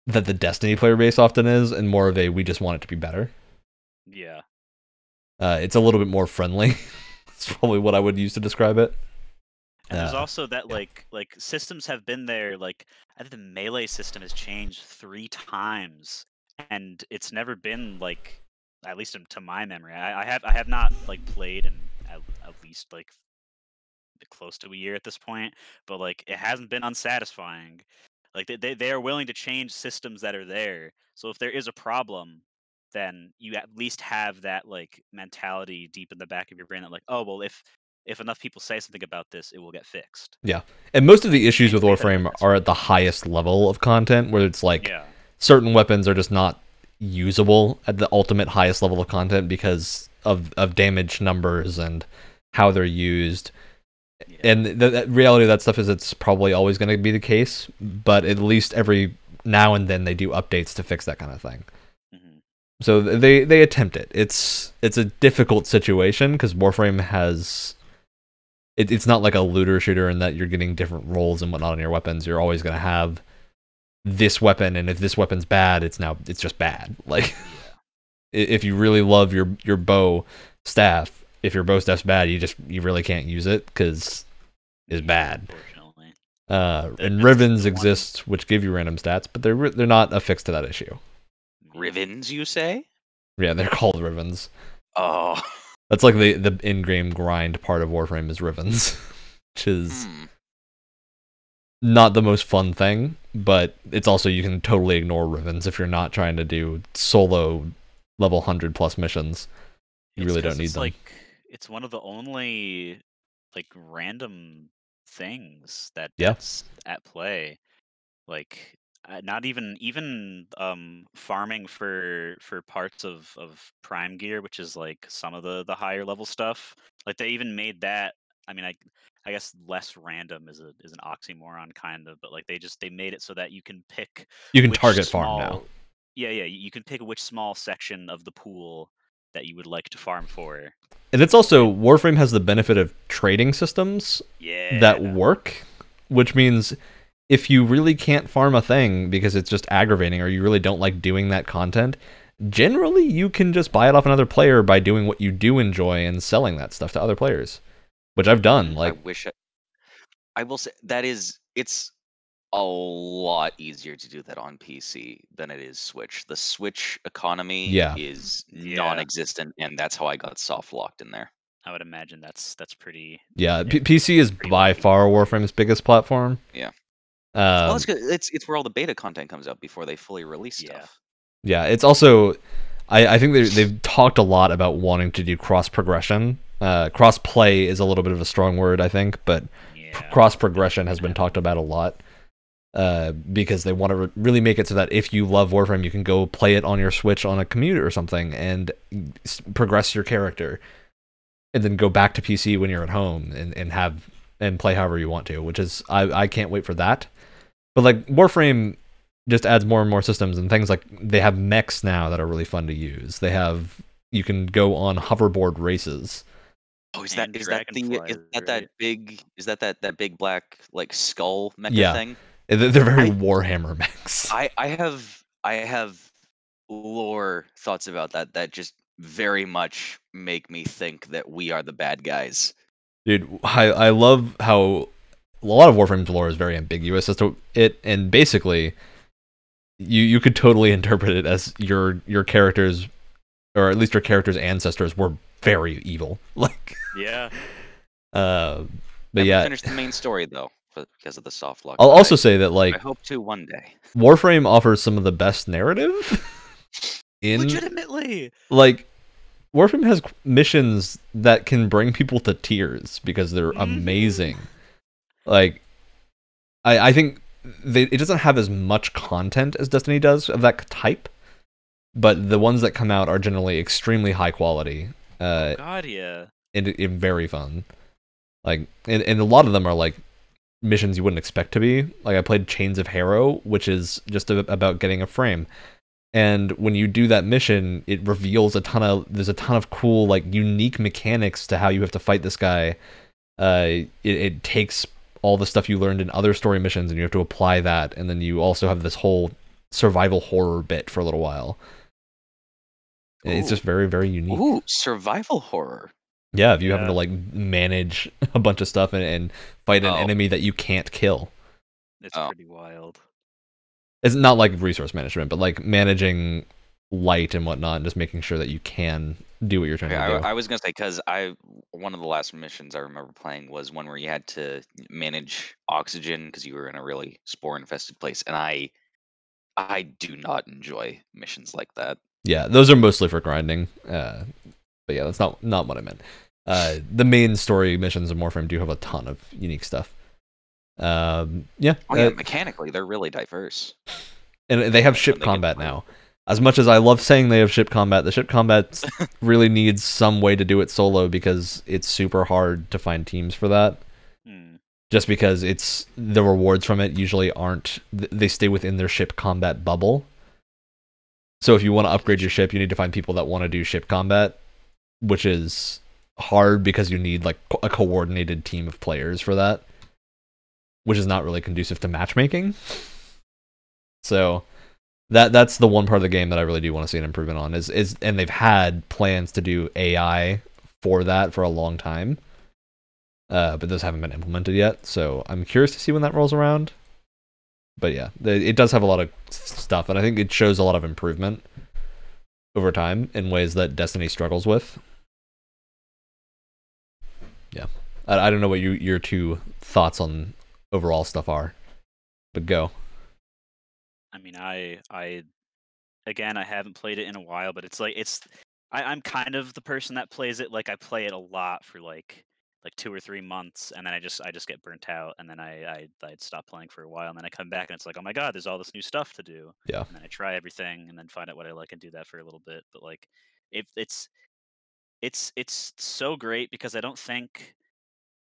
that the Destiny player base often is, and more of a we just want it to be better. Yeah. Uh, it's a little bit more friendly. It's probably what I would use to describe it. And there's Uh, also that like like systems have been there. Like I think the melee system has changed three times, and it's never been like, at least to my memory, I, I have I have not like played in at, at least like close to a year at this point, but like it hasn't been unsatisfying. Like they they, they are willing to change systems that are there. So if there is a problem, then you at least have that like mentality deep in the back of your brain that like, oh well, if if enough people say something about this, it will get fixed. Yeah, and most of the issues with Warframe are at the highest level of content, where it's like yeah, certain weapons are just not usable at the ultimate highest level of content because of of damage numbers and how they're used. yeah. and the, the reality of that stuff is it's probably always going to be the case but at least every now and then they do updates to fix that kind of thing Mhm. so they they attempt it it's it's a difficult situation because warframe has it, it's not like a looter shooter in that you're getting different roles and whatnot on your weapons you're always going to have this weapon and if this weapon's bad it's now it's just bad like if you really love your your bow staff if your bow staff's bad you just you really can't use it because it's bad uh, and rivens exist, which give you random stats, but they're they're not affixed to that issue. Rivens, you say? Yeah, they're called rivens. Oh. That's like the the in-game grind part of Warframe is rivens, which is Hmm. not the most fun thing, but it's also you can totally ignore rivens if you're not trying to do solo level hundred plus missions. You It's really don't need it's them. Like it's one of the only like random things that Yeah. that's at play. Like uh, not even even um farming for for parts of of prime gear which is like some of the the higher level stuff like they even made that i mean i i guess less random is a is an oxymoron kind of but like they just they made it so that you can pick You can target farm now. Yeah, yeah. You can pick which small section of the pool that you would like to farm for. And it's also Warframe has the benefit of trading systems Yeah. that work, which means if you really can't farm a thing because it's just aggravating or you really don't like doing that content, generally you can just buy it off another player by doing what you do enjoy and selling that stuff to other players, which I've done. Like, I wish I, I will say that is it's a lot easier to do that on PC than it is Switch. The Switch economy Yeah. is Yeah. non-existent, and that's how I got soft locked in there. I would imagine that's that's pretty. yeah, P- PC is Pretty by lucky. far Warframe's biggest platform. Yeah. Um, well, it's, 'cause it's it's where all the beta content comes out before they fully release Yeah. stuff. Yeah, it's also I, I think they they've talked a lot about wanting to do cross progression. Uh, cross play is a little bit of a strong word, I think, but Yeah. Yeah. cross progression has been talked about a lot uh, because they want to re- really make it so that if you love Warframe, you can go play it on your Switch on a commute or something and s- progress your character, and then go back to PC when you're at home and, and have and play however you want to. Which is I I can't wait for that. But like Warframe just adds more and more systems and things like they have mechs now that are really fun to use. They have you can go on hoverboard races. Oh, is that And is that the is that that big is that that that big black like skull mecha Yeah. thing? They're they're very I- Warhammer mechs. I I have I have lore thoughts about that that just very much make me think that we are the bad guys. Dude, I, I love how a lot of Warframe's lore is very ambiguous as to it, and basically, you you could totally interpret it as your your characters, or at least your character's ancestors were very evil. Like, Yeah. uh, but Never yeah, finished the main story though f- because of the soft lock. I'll but also I, say that like I hope to one day. Warframe offers some of the best narrative in Legitimately. like Warframe has missions that can bring people to tears because they're Mhm. amazing. Like, I I think they, it doesn't have as much content as Destiny does of that type, but the ones that come out are generally extremely high quality uh, God, yeah. and, and very fun. Like, and, and a lot of them are like missions you wouldn't expect to be. Like, I played Chains of Harrow, which is just a, about getting a frame. And when you do that mission, it reveals a ton of there's a ton of cool like unique mechanics to how you have to fight this guy. Uh, it, it takes all the stuff you learned in other story missions and you have to apply that, and then you also have this whole survival horror bit for a little while. It's just very very unique. Ooh, survival horror. Yeah, if you having to like manage a bunch of stuff and, and fight an Oh. enemy that you can't kill. It's Oh. pretty wild. It's not like resource management, but like managing light and whatnot, and just making sure that you can do what you're trying Okay, to do. I, I was gonna say because I one of the last missions I remember playing was one where you had to manage oxygen because you were in a really spore infested place, and I I do not enjoy missions like that. yeah, those are mostly for grinding. Uh, but yeah, that's not not what I meant. Uh, the main story missions in Warframe do have a ton of unique stuff. Um, yeah, Oh yeah, uh, mechanically they're really diverse. and they have ship they combat now. As much as I love saying they have ship combat, the ship combat really needs some way to do it solo because it's super hard to find teams for that. Hmm. Just because it's the rewards from it usually aren't they stay within their ship combat bubble. So if you want to upgrade your ship, you need to find people that want to do ship combat, which is hard because you need like a coordinated team of players for that, which is not really conducive to matchmaking. So that that's the one part of the game that I really do want to see an improvement on is is and they've had plans to do AI for that for a long time. Uh, but those haven't been implemented yet, so I'm curious to see when that rolls around. But yeah, it does have a lot of stuff, and I think it shows a lot of improvement over time in ways that Destiny struggles with. Yeah, I, I don't know what you, your two thoughts on overall stuff are, but go. I mean, I, I, again, I haven't played it in a while, but it's like it's. I, I'm kind of the person that plays it. Like I play it a lot for like like two or three months, and then I just I just get burnt out, and then I I I'd stop playing for a while, and then I come back and it's like, oh my god, there's all this new stuff to do. Yeah. And then I try everything, and then find out what I like and do that for a little bit. But like, if it's it's it's so great because I don't think.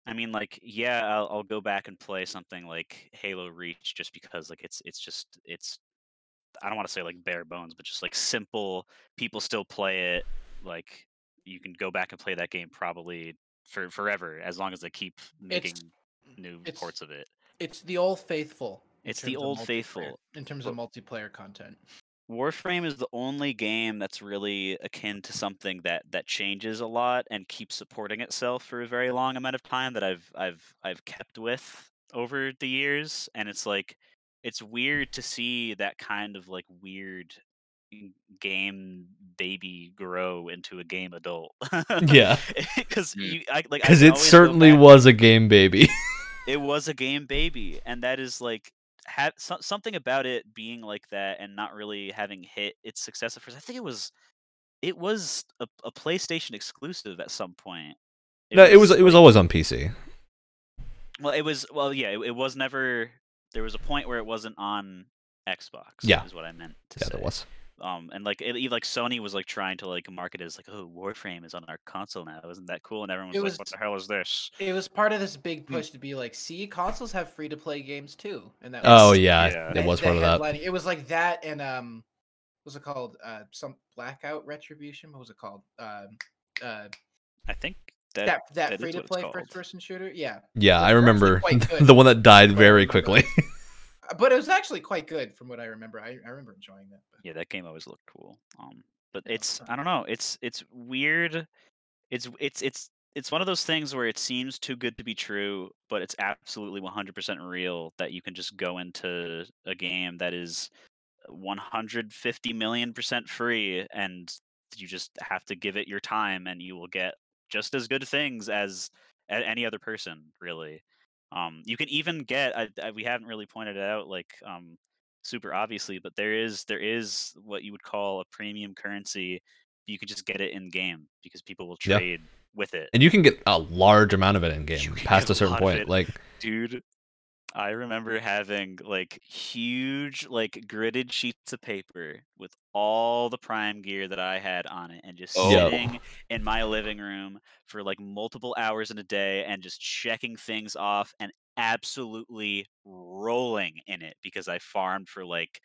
I mean, like, yeah, I'll, I'll go back and play something like Halo Reach just because, like, it's it's just it's I don't want to say like bare bones, but just like simple. People still play it. Like you can go back and play that game probably for forever as long as they keep making new it's- ports of it. It's the old faithful. It's the old faithful. in terms of multiplayer content. Warframe is the only game that's really akin to something that that changes a lot and keeps supporting itself for a very long amount of time that I've I've I've kept with over the years and it's like it's weird to see that kind of like weird game baby grow into a game adult. Yeah. Because Mm. you I, like Because it certainly was a game baby. it was a game baby and that is like had so, something about it being like that and not really having hit its success at first i think it was it was a, a playstation exclusive at some point no, it was it was always on PC. Well, it was well, yeah, it, it was never. There was a point where it wasn't on Xbox. Yeah. is what I meant to Yeah, say. there was. Um, and like it, like Sony was like trying to like market it as like, oh, Warframe is on our console now. Isn't that cool? And everyone was It like, was- what the hell is this? It was part of this big Hmm. push to be like, see, consoles have free to play games too, and that. Oh was yeah, yeah. it was part of that. headlining. It was like that, and um, what's it called? Uh, some Blacklight Retribution. What was it called? Um, uh, I think that, that that, that is free to play first person shooter. Yeah, Yeah, It I remember the one that died very quickly. Uh, but it was actually quite good from what I remember. I, I remember enjoying that. But yeah, that game always looked cool. Um, but it's I don't know. It's it's weird. It's it's it's it's one of those things where it seems too good to be true, but it's absolutely 100% real that you can just go into a game that is 150 million percent free and you just have to give it your time and you will get just as good things as any other person really um you can even get I, I, we haven't really pointed it out like um super obviously but there is there is what you would call a premium currency you can just get it in game because people will Yeah. trade with it and you can get a large amount of it in game past a certain a point. Like dude i remember having like huge like gridded sheets of paper with all the prime gear that i had on it and just Oh. Sitting in my living room for like multiple hours in a day and just checking things off and absolutely rolling in it because i farmed for like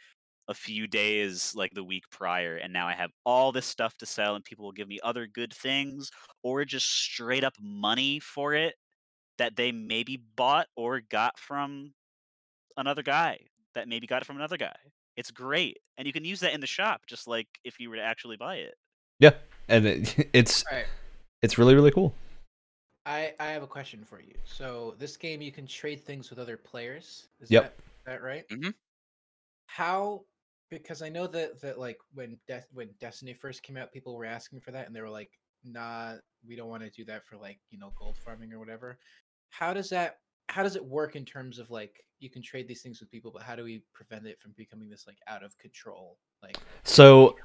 a few days like the week prior and now i have all this stuff to sell and people will give me other good things or just straight up money for it that they maybe bought or got from another guy that maybe got it from another guy. It's great. And you can use that in the shop just like if you were to actually buy it. yeah, and it, it's all right, it's really really cool. I I have a question for you. So this game, you can trade things with other players. Is Yep. that, that right? Mhm. How? Because I know that that like when Death when Destiny first came out, people were asking for that, and they were like, "Nah, we don't want to do that for like you know gold farming or whatever." How does that? How does it work in terms of like you can trade these things with people, but how do we prevent it from becoming this like out of control like So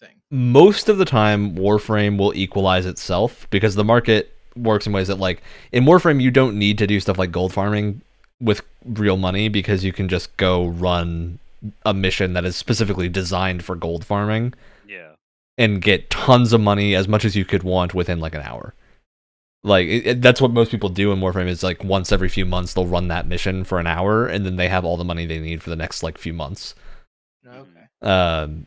thing? most of the time warframe will equalize itself because the market works in ways that like in warframe you don't need to do stuff like gold farming with real money because you can just go run a mission that is specifically designed for gold farming Yeah. and get tons of money as much as you could want within like an hour like it, it- that's what most people do in warframe is like once every few months they'll run that mission for an hour and then they have all the money they need for the next like few months. Okay. um,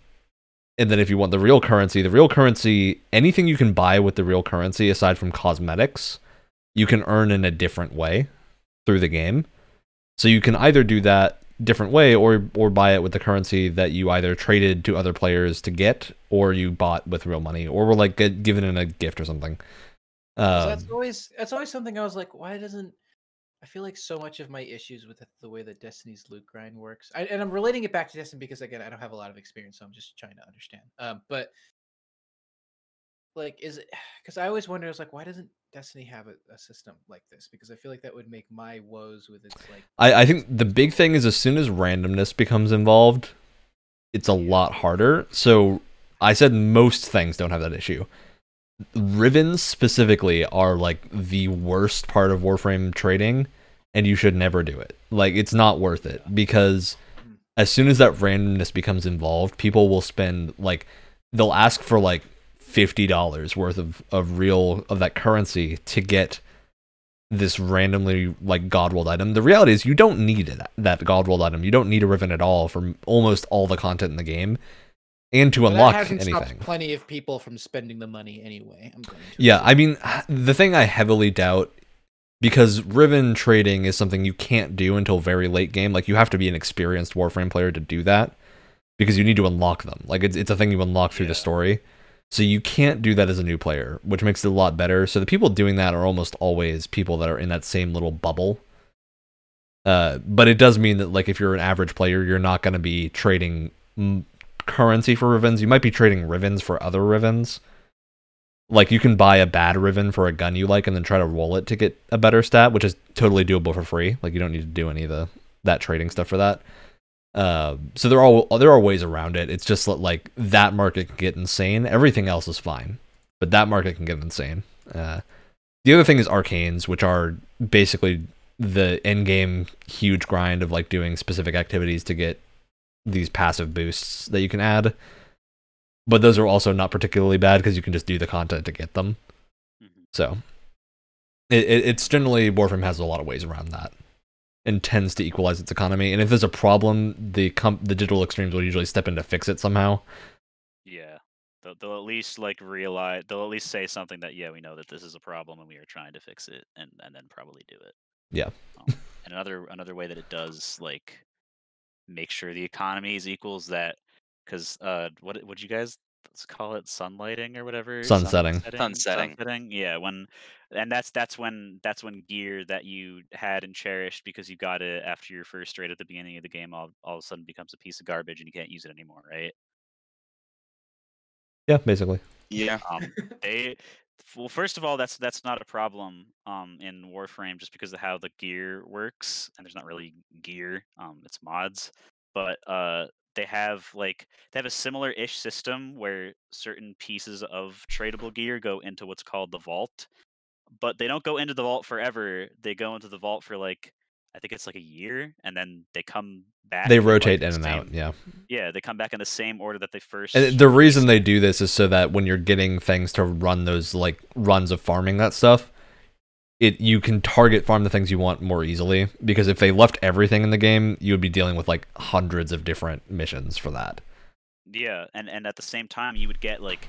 and then if you want the real currency, the real currency, anything you can buy with the real currency aside from cosmetics, you can earn in a different way through the game. So you can either do that different way or or buy it with the currency that you either traded to other players to get or you bought with real money or were like given in a gift or something. 'Cause Um, that's always that's always something I was like, why doesn't I feel like so much of my issues with the, the way that Destiny's loot grind works, I, and I'm relating it back to Destiny because again, I don't have a lot of experience, so I'm just trying to understand. Um, but like, is it because I always wonder, I was like, why doesn't Destiny have a, a system like this? Because I feel like that would make my woes with its like. I, I think the big thing is as soon as randomness becomes involved, it's a lot harder. So I said most things don't have that issue. Rivens specifically are like the worst part of Warframe trading, and you should never do it. Like it's not worth it because as soon as that randomness becomes involved, people will spend like they'll ask for like fifty dollars worth of, of real of that currency to get this randomly like god rolled item. The reality is you don't need that, that god rolled item. You don't need a Riven at all for almost all the content in the game, and to But that unlock hasn't stopped anything. plenty of people from spending the money anyway. I'm going to Yeah, assume. I mean the thing I heavily doubt because Riven trading is something you can't do until very late game. Like you have to be an experienced Warframe player to do that because you need to unlock them. Like it's it's a thing you unlock through the story. So you can't do that as a new player, which makes it a lot better. So the people doing that are almost always people that are in that same little bubble. Uh, but it does mean that like if you're an average player, you're not going to be trading mm, currency for Rivens. You might be trading Rivens for other Rivens. Like you can buy a bad Riven for a gun you like and then try to roll it to get a better stat, which is totally doable for free. Like you don't need to do any of the that trading stuff for that. Uh, so there are there are ways around it. It's just like that market can get insane. Everything else is fine, but that market can get insane. Uh, the other thing is arcanes, which are basically the end game huge grind of like doing specific activities to get these passive boosts that you can add. But those are also not particularly bad because you can just do the content to get them. Mhm. So it, it, it's generally Warframe has a lot of ways around that and tends to equalize its economy. And if there's a problem, the comp- the digital extremes will usually step in to fix it somehow. Yeah. They'll, they'll at least like realize they'll at least say something that yeah we know that this is a problem and we are trying to fix it and and then probably do it. Yeah. Um, and another another way that it does like make sure the economy is equals that because uh what would you guys let's call it sunlighting or whatever Sunsetting. Sunsetting. sunsetting yeah when and that's that's when that's when gear that you had and cherished because you got it after your first raid at the beginning of the game all, all of a sudden becomes a piece of garbage and you can't use it anymore right Yeah, basically. Yeah. um, they well first of all that's that's not a problem um in warframe just because of how the gear works and there's not really gear um it's mods but uh they have like they have a similar ish system where certain pieces of tradable gear go into what's called the vault but they don't go into the vault forever they go into the vault for like i think it's like a year and then they come back They in, like, rotate the in and out. Yeah. Mm-hmm. yeah they come back in the same order that they first And the reason they do this is so that when you're getting things to run those like runs of farming that stuff, it you can target farm the things you want more easily. Because if they left everything in the game, you would be dealing with like hundreds of different missions for that. Yeah, and and at the same time, you would get like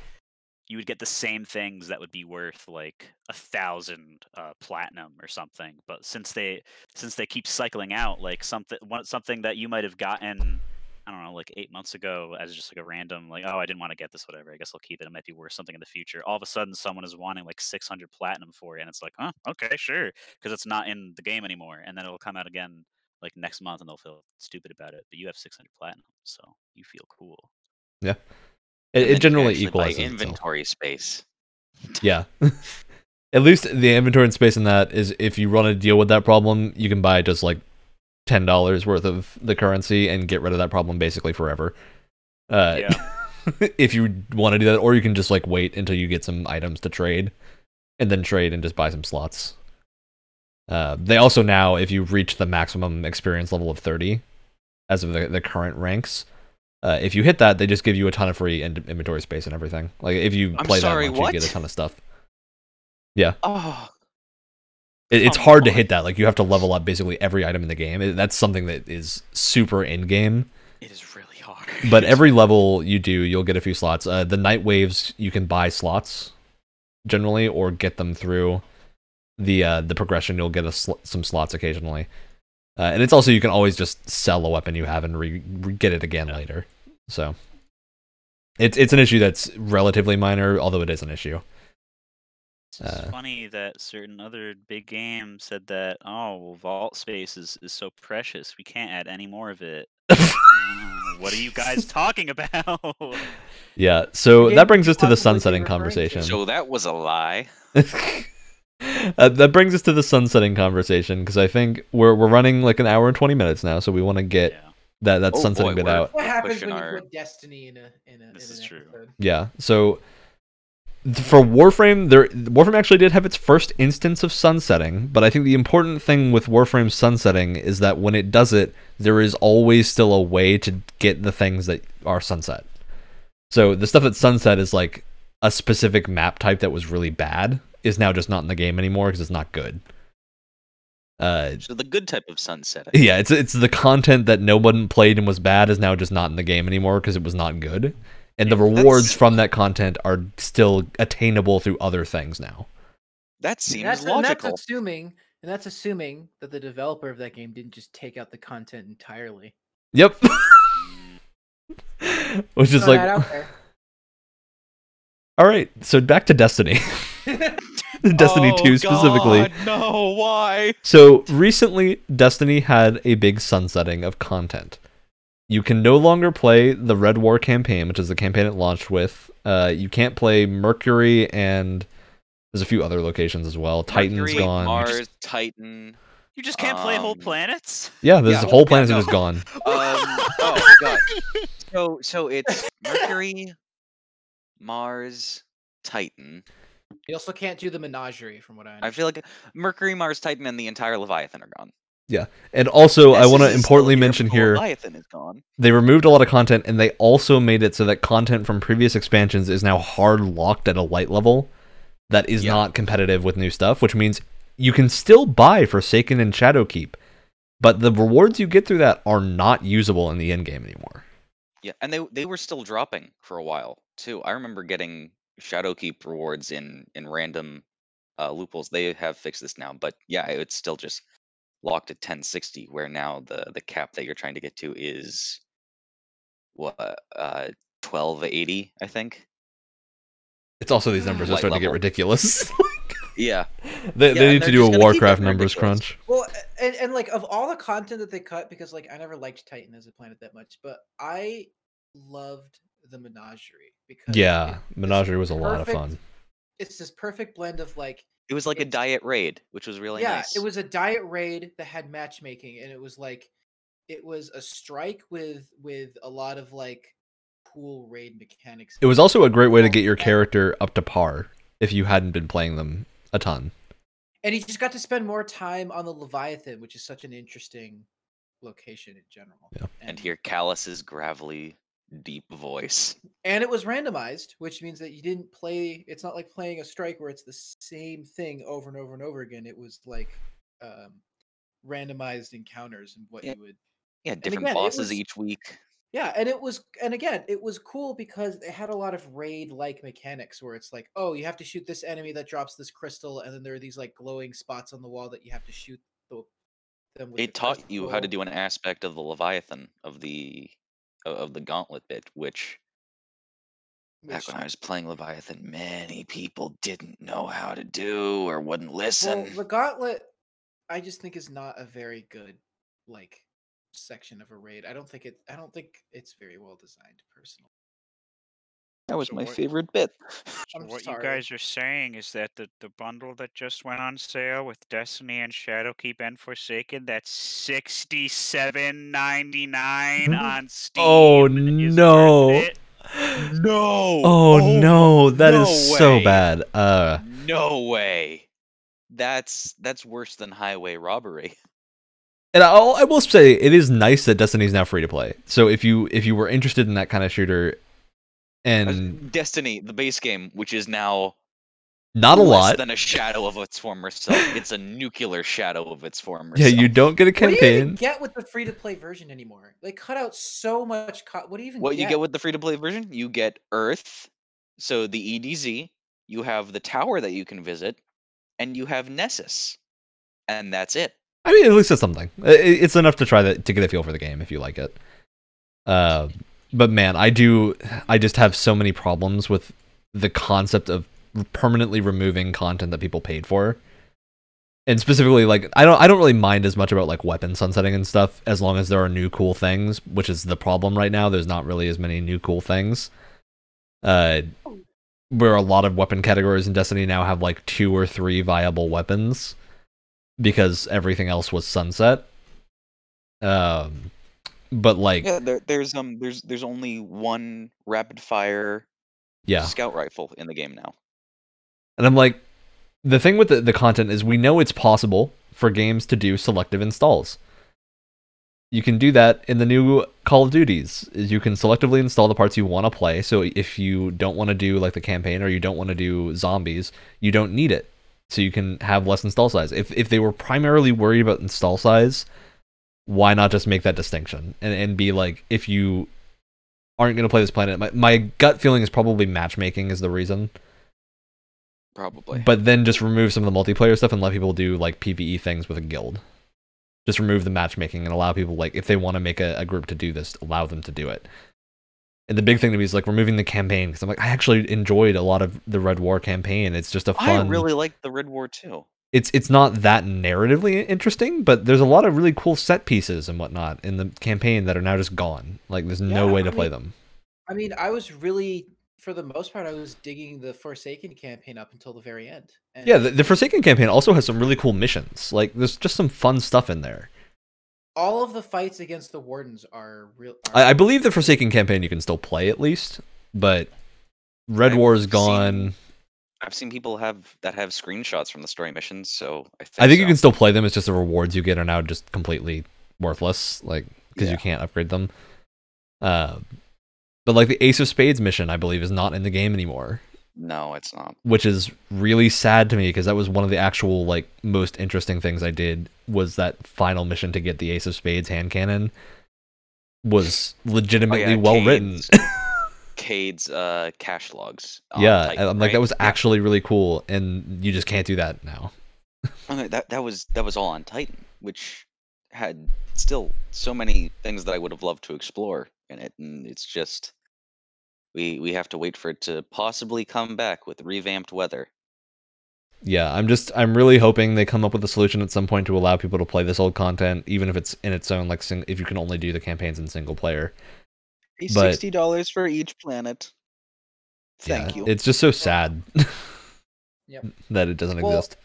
you would get the same things that would be worth like a thousand uh, platinum or something. But since they since they keep cycling out, like something something that you might have gotten, I don't know, like eight months ago as just like a random like oh I didn't want to get this whatever I guess I'll keep it. It might be worth something in the future. All of a sudden, someone is wanting like six hundred platinum for it, and it's like oh okay sure because it's not in the game anymore, and then it'll come out again like next month and they'll feel stupid about it. But you have six hundred platinum, so you feel cool. It, it generally buy equalizes itself. inventory space. Yeah. At least the inventory and space in that is if you run a deal with that problem, you can buy just like ten dollars worth of the currency and get rid of that problem basically forever. Uh, Yeah. if you want to do that, or you can just like wait until you get some items to trade, and then trade and just buy some slots. Uh, they also now, if you reach the maximum experience level of thirty, as of the, the current ranks, uh, if you hit that, they just give you a ton of free in- inventory space and everything. Like if you I'm play sorry, that much, what? you get a ton of stuff. Yeah. Oh, It, it's Come hard to hit that. Like you have to level up basically every item in the game. It- that's something that is super in game. It is really hard. But every level you do, you'll get a few slots. Uh, the Nightwaves you can buy slots generally, or get them through the uh, the progression. You'll get a sl- some slots occasionally, uh, and it's also you can always just sell a weapon you have and re- re- get it again Yeah. later. So it's it's an issue that's relatively minor, although it is an issue. It's uh, funny that certain other big games said that, oh, well, vault space is, is so precious. We can't add any more of it. What are you guys talking about? Yeah. So Game that brings us to the sunsetting conversation. so that was a lie. uh, that brings us to the sunsetting conversation because I think we're we're running like an hour and twenty minutes now, so we want to get yeah. That that Oh sunsetting boy, bit out. What happens pushing when you our- put Destiny in a in a This in is true. episode? Yeah. So for Warframe, there Warframe actually did have its first instance of sunsetting, but I think the important thing with Warframe sunsetting is that when it does it, there is always still a way to get the things that are sunset. So the stuff that's sunset is like a specific map type that was really bad is now just not in the game anymore because it's not good. Uh, So the good type of sunsetting. yeah, it's it's the content that no one played and was bad is now just not in the game anymore because it was not good, and the rewards that's- from that content are still attainable through other things now. That seems That's, and that's logical. assuming and that's assuming that the developer of that game didn't just take out the content entirely. Yep. Which is Throw like, that out there. all right, so back to Destiny, Destiny two specifically. God, no, why? So recently, Destiny had a big sunsetting of content. You can no longer play the Red War campaign, which is the campaign it launched with. Uh, you can't play Mercury, and there's a few other locations as well. Titan's Mercury, gone. Mars, Titan. You just can't play whole Um, planets? Yeah, this Yeah, whole yeah, planet no. is just gone. Um, oh god. So so it's Mercury, Mars, Titan, You also can't do the menagerie, from what I understand. I feel like Mercury, Mars, Titan, and the entire Leviathan are gone. Yeah, and also, I want to importantly mention here Leviathan is gone. they removed a lot of content and they also made it so that content from previous expansions is now hard locked at a light level that is Yeah. not competitive with new stuff, which means you can still buy Forsaken and Shadowkeep, but the rewards you get through that are not usable in the end game anymore. Yeah, and they they were still dropping for a while too. I remember getting Shadowkeep rewards in in random uh, loopholes. They have fixed this now, but yeah, it's still just locked at 1060, where now the the cap that you're trying to get to is what uh 1280, I think. It's also these numbers are Light starting to get ridiculous. Yeah, they, Yeah, they need to do a just gonna keep Warcraft numbers ridiculous. crunch. Well, and, and like of all the content that they cut, because like I never liked Titan as a planet that much, but I loved the Menagerie because Yeah, Menagerie was a lot of fun. It's this perfect blend of like it was like a diet raid, which was really yeah, nice. it was a diet raid that had matchmaking, and it was like it was a strike with with a lot of like cool raid mechanics. It was also a great way to get your character up to par if you hadn't been playing them a ton. and he just got to spend more time on the Leviathan, which is such an interesting location in general. Yeah. and hear Calus's gravelly, deep voice. and it was randomized, which means that you didn't play. It's not like playing a strike where it's the same thing over and over and over again. It was like um, randomized encounters and what Yeah. you would. Yeah, different again, bosses was- each week. Yeah, and it was, and again, it was cool because it had a lot of raid-like mechanics where it's like, oh, you have to shoot this enemy that drops this crystal, and then there are these like glowing spots on the wall that you have to shoot the, them with. It the taught you how to do an aspect of the Leviathan of the o- of the gauntlet bit, which back when I was playing Leviathan, many people didn't know how to do or wouldn't listen. Well, the gauntlet, I just think is not a very good like section of a raid. I don't think it. I don't think it's very well designed, personally. That was So my what- favorite bit. So what sorry. you guys are saying is that the, the bundle that just went on sale with Destiny and Shadowkeep and Forsaken, that's sixty seven ninety nine on Steam. Oh, no. no! Oh, no, that is no so way. bad. Uh No way. That's that's worse than highway robbery. and I'll, I will say it is nice that Destiny is now free to play. So if you if you were interested in that kind of shooter and Destiny, the base game, which is now not a less lot, than a shadow of its former self. It's a nuclear shadow of its former yeah, self. you don't get a campaign. What do you even campaign. get with the free to play version anymore? They cut out so much. Co- what do you even What get? you get with the free to play version? You get Earth, so the EDZ. You have the tower that you can visit, and you have Nessus, and that's it. I mean, at least it's something. I- I- It's enough to try that to get a feel for the game if you like it. Uh, but man, I do. I just have so many problems with the concept of permanently removing content that people paid for, and specifically, like I don't. I don't really mind as much about like weapon sunsetting and stuff as long as there are new cool things, which is the problem right now. There's not really as many new cool things. Uh, where a lot of weapon categories in Destiny now have like two or three viable weapons because everything else was sunset. Um, but like, yeah, there, there's um, there's there's only one rapid fire yeah scout rifle in the game now. and I'm like, the thing with the, the content is we know it's possible for games to do selective installs. You can do that in the new Call of Duties. Is you can selectively install the parts you want to play. So if you don't want to do like the campaign or you don't want to do zombies, you don't need it. So you can have less install size. If if they were primarily worried about install size, why not just make that distinction and, and be like if you aren't going to play this planet my, my gut feeling is probably matchmaking is the reason Probably. but then just remove some of the multiplayer stuff and let people do like pve things with a guild just remove the matchmaking and allow people like if they want to make a, a group to do this allow them to do it and the big thing to me is like removing the campaign because i'm like i actually enjoyed a lot of the red war campaign it's just a I fun really like the Red War too. It's it's not that narratively interesting, but there's a lot of really cool set pieces and whatnot in the campaign that are now just gone. Like there's no Yeah, way to I play mean- them. I mean, I was really, for the most part, I was digging the Forsaken campaign up until the very end. And Yeah, the, the Forsaken campaign also has some really cool missions. Like there's just some fun stuff in there. all of the fights against the wardens are real. I, are- I believe the Forsaken campaign you can still play at least, but Red I've War is gone. I've seen people have that have screenshots from the story missions, so I think I think you can still play them. It's just the rewards you get are now just completely worthless, like because Yeah. you can't upgrade them. Uh, but like the Ace of Spades mission, I believe, is not in the game anymore, No, it's not. which is really sad to me because that was one of the actual like most interesting things I did was that final mission to get the Ace of Spades hand cannon was legitimately well written. Cayde's- uh, cache logs. yeah, Titan, I'm like that right? was Yeah. actually really cool, and you just can't do that now. Okay, that that was that was all on Titan, which had still so many things that I would have loved to explore in it, and it's just we we have to wait for it to possibly come back with revamped weather. yeah i'm just i'm really hoping they come up with a solution at some point to allow people to play this old content even if it's in its own like sing- if you can only do the campaigns in single player But- Sixty dollars for each planet. Thank yeah, you. it's just so sad Yep. that it doesn't Well, exist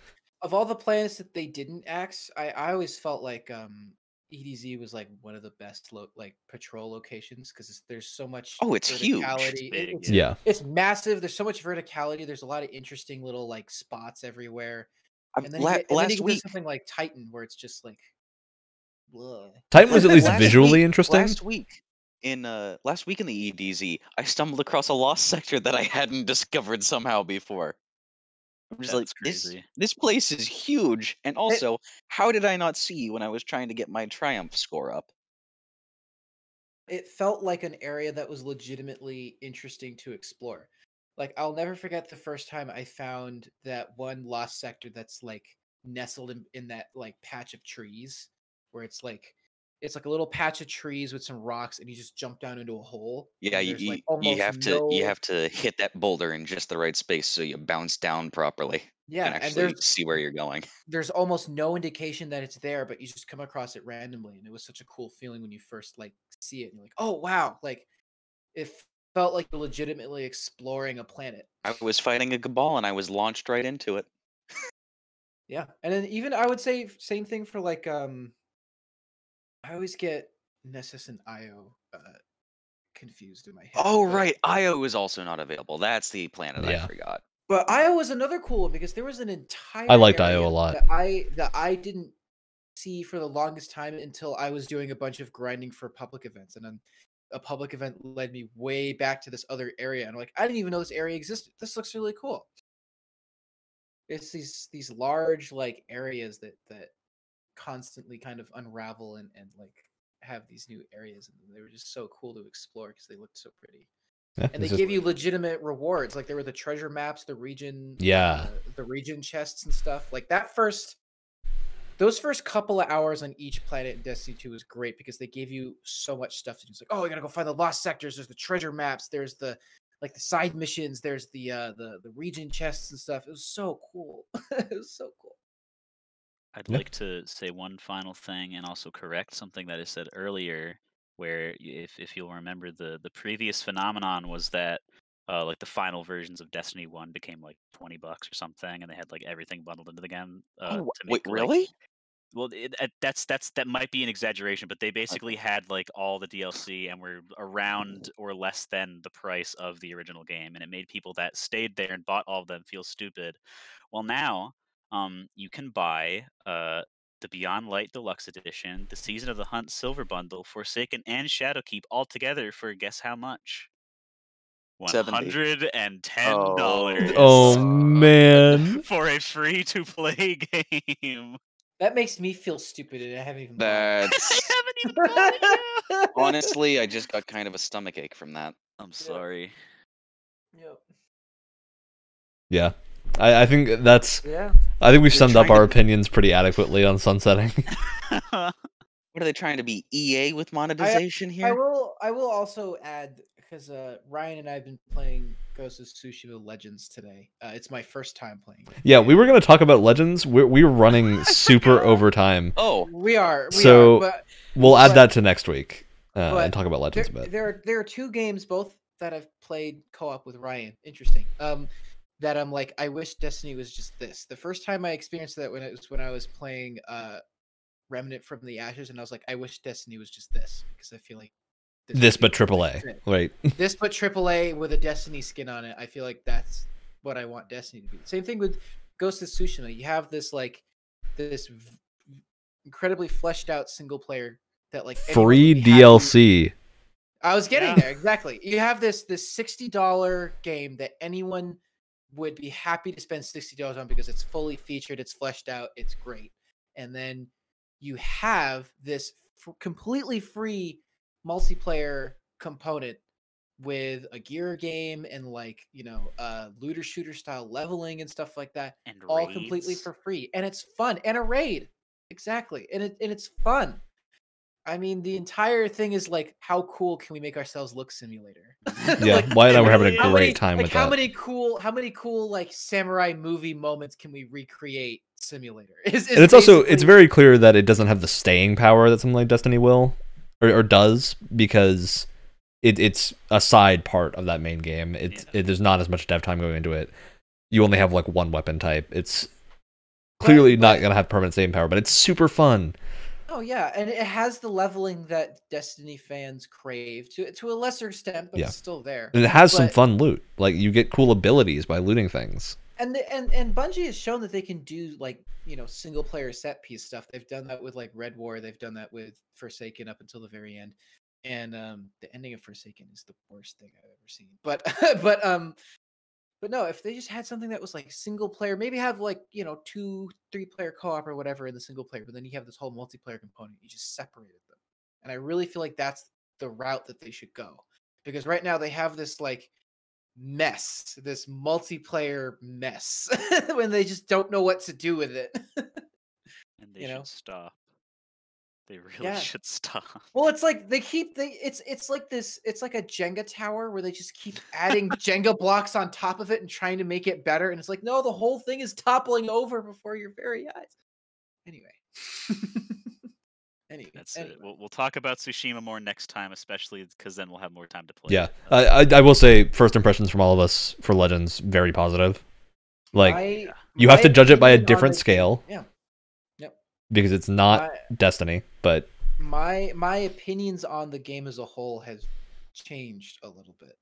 Of all the planets that they didn't axe, I, I always felt like um EDZ was like one of the best lo- like patrol locations because there's so much. Oh, it's huge. It's big, it's, yeah it's massive. There's so much verticality. There's a lot of interesting little like spots everywhere. And then, you la- get, and then you last get to week, something like Titan where it's just like, bleh. titan was at least visually week- interesting Last week in uh last week in the EDZ, I stumbled across a lost sector that I hadn't discovered somehow before. I'm just That's this crazy. this place is huge, and also how did I not see when I was trying to get my triumph score up? it felt like an area that was legitimately interesting to explore. Like I'll never forget the first time I found that one lost sector that's like nestled in, in that like patch of trees where it's like it's like a little patch of trees with some rocks and you just jump down into a hole. Yeah, you you, like, you have to you have to hit that boulder in just the right space so you bounce down properly yeah, and and actually there's see where you're going. there's almost no indication that it's there, but you just come across it randomly, and it was such a cool feeling when you first like see it, and you're like, oh wow, like it felt like you're legitimately exploring a planet. I was fighting a cabal and I was launched right into it. Yeah, and then even I would say same thing for like um, I always get Nessus and Io uh, confused in my head. Oh but- right, Io is also not available. That's the planet I forgot. But Io was another cool one because there was an entire. I liked Io a lot. That I that I didn't see for the longest time until I was doing a bunch of grinding for public events, and then a public event led me way back to this other area, and I'm like, I didn't even know this area existed. This looks really cool. It's these these large like areas that that constantly kind of unravel and and like have these new areas, and they were just so cool to explore because they looked so pretty. Yeah, and they give you legitimate rewards like there were the treasure maps the region Yeah. uh, the region chests and stuff like that first those first couple of hours on each planet in destiny 2 was great because they gave you so much stuff to do. It's like oh i gotta go find the lost sectors. There's the treasure maps. There's the like the side missions. There's the uh the the region chests and stuff. It was so cool. It was so cool I'd Yeah. like to say one final thing and also correct something that I said earlier, where if if you'll remember the the previous phenomenon was that uh, like the final versions of Destiny One became like twenty bucks or something, and they had like everything bundled into the game. Uh, oh, to wait, make, like- really? well, it, that's that's that might be an exaggeration, but they basically had like all the DLC and were around or less than the price of the original game, and it made people that stayed there and bought all of them feel stupid. Well, now um, you can buy uh, the Beyond Light Deluxe Edition, the Season of the Hunt Silver Bundle, Forsaken, and Shadowkeep all together for guess how much? 70. hundred and ten dollars. oh Uh, man For a free to play game. that makes me feel stupid and i haven't even bought it. That's I haven't even bought it yet. honestly, I just got kind of a stomach ache from that. I'm sorry. Yep. yeah I, I think that's yeah i think we've They're summed up our to- opinions pretty adequately on sunsetting What are they trying to be EA with monetization I here? I will. I will also add because uh, Ryan and I have been playing Ghost of Tsushima Legends today. Uh, it's my first time playing. yeah we were going to talk about legends we're, we were running super forgot. overtime Oh, We are. We So, are, but we'll add But- that to next week uh, and talk about there, legends a bit there are there are two games both that I've played co-op with Ryan. Interesting. Um, that I'm like, I wish Destiny was just this. The first time I experienced that when it was when I was playing uh, Remnant from the Ashes, and I was like, I wish Destiny was just this because I feel like this would but be a triple a right this but AAA with a Destiny skin on it. I feel like that's what I want Destiny to be. Same thing with Ghost of Tsushima. You have this like this v- incredibly fleshed out single player that like Free be happy- DLC. I was getting Yeah. there exactly. You have this this sixty dollar game that anyone would be happy to spend sixty dollars on because it's fully featured, it's fleshed out, it's great, and then you have this f- completely free multiplayer component with a gear game and like you know uh looter shooter style leveling and stuff like that And all completely for free. And it's fun and a raid! Exactly. And it and it's fun i mean the entire thing is like how cool can we make ourselves look simulator Yeah, Like, Wyatt and I were having a great many- time like with how that. many cool how many cool like samurai movie moments can we recreate simulator is, and it's also it's very clear that it doesn't have the staying power that something like Destiny will or, or does because it, it's a side part of that main game. It's Yeah. it, there's not as much dev time going into it. You only have like one weapon type. It's clearly Right, not right. gonna have permanent staying power, but it's super fun. Oh yeah and it has the leveling that destiny fans crave to to a lesser extent but Yeah. it's still there And it has some fun loot. Like you get cool abilities by looting things. and the, and and Bungie has shown that they can do like you know single player set piece stuff. They've done that with like Red War. They've done that with Forsaken up until the very end. And um, the ending of Forsaken is the worst thing I've ever seen. But but um, but no, if they just had something that was like single player, maybe have like you know two three player co op or whatever in the single player, but then you have this whole multiplayer component. You just separated them, and I really feel like that's the route that they should go because right now they have this like mess, this multiplayer mess, when they just don't know what to do with it. And they you should know? stop. They really Yeah. should stop. well, it's like they keep they it's it's like this it's like a Jenga tower where they just keep adding Jenga blocks on top of it and trying to make it better and it's like no, the whole thing is toppling over before your very eyes. Anyway. anyway, That's anyway. it. We'll, we'll talk about Tsushima more next time, especially because then we'll have more time to play. Yeah, it. I, I I will say first impressions from all of us for Legends very positive. Like My- you have to judge it by a different the game- scale Yeah. Because it's not my- Destiny, but my my opinions on the game as a whole has changed a little bit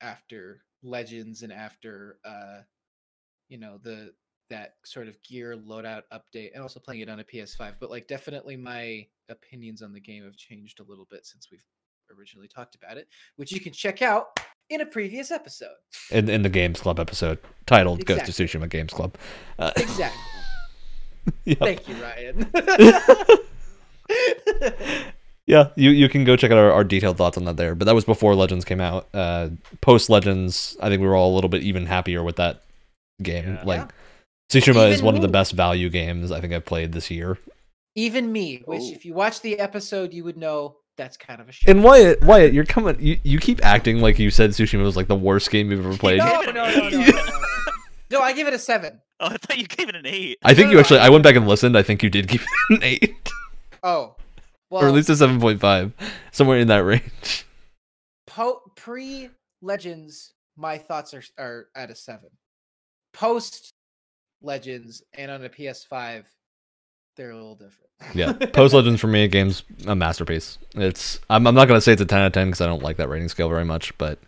after legends and after uh you know the that sort of gear loadout update and also playing it on a ps5 but like definitely my opinions on the game have changed a little bit since we've originally talked about it which you can check out in a previous episode in in the Games Club episode titled "Ghost of Exactly. Tsushima Games Club." Uh, exactly yeah. thank you ryan yeah, you you can go check out our, our detailed thoughts on that there. But that was before Legends came out. Uh, Post Legends, I think we were all a little bit even happier with that game. Yeah. Like Yeah. Tsushima is Even one of the best value games I think I've played this year. even me which Oh. if you watch the episode you would know that's kind of a shame And Wyatt, Wyatt, you're coming. You, you keep acting like you said Tsushima was like the worst game you've ever played. No, no, no, an no, no, eight. no, no, no. No, I give it a seven. Oh, I thought you gave it an eight. I think No, you no, actually. I- I went back and listened. I think you did give it an eight, Oh, well, or at least a seven point five, somewhere in that range. po- pre Legends, my thoughts are are at a seven. Post Legends and on a PS5, they're a little different. Yeah, Post Legends for me, a game's a masterpiece. It's. I'm, I'm not gonna say it's a ten out of ten because I don't like that rating scale very much, but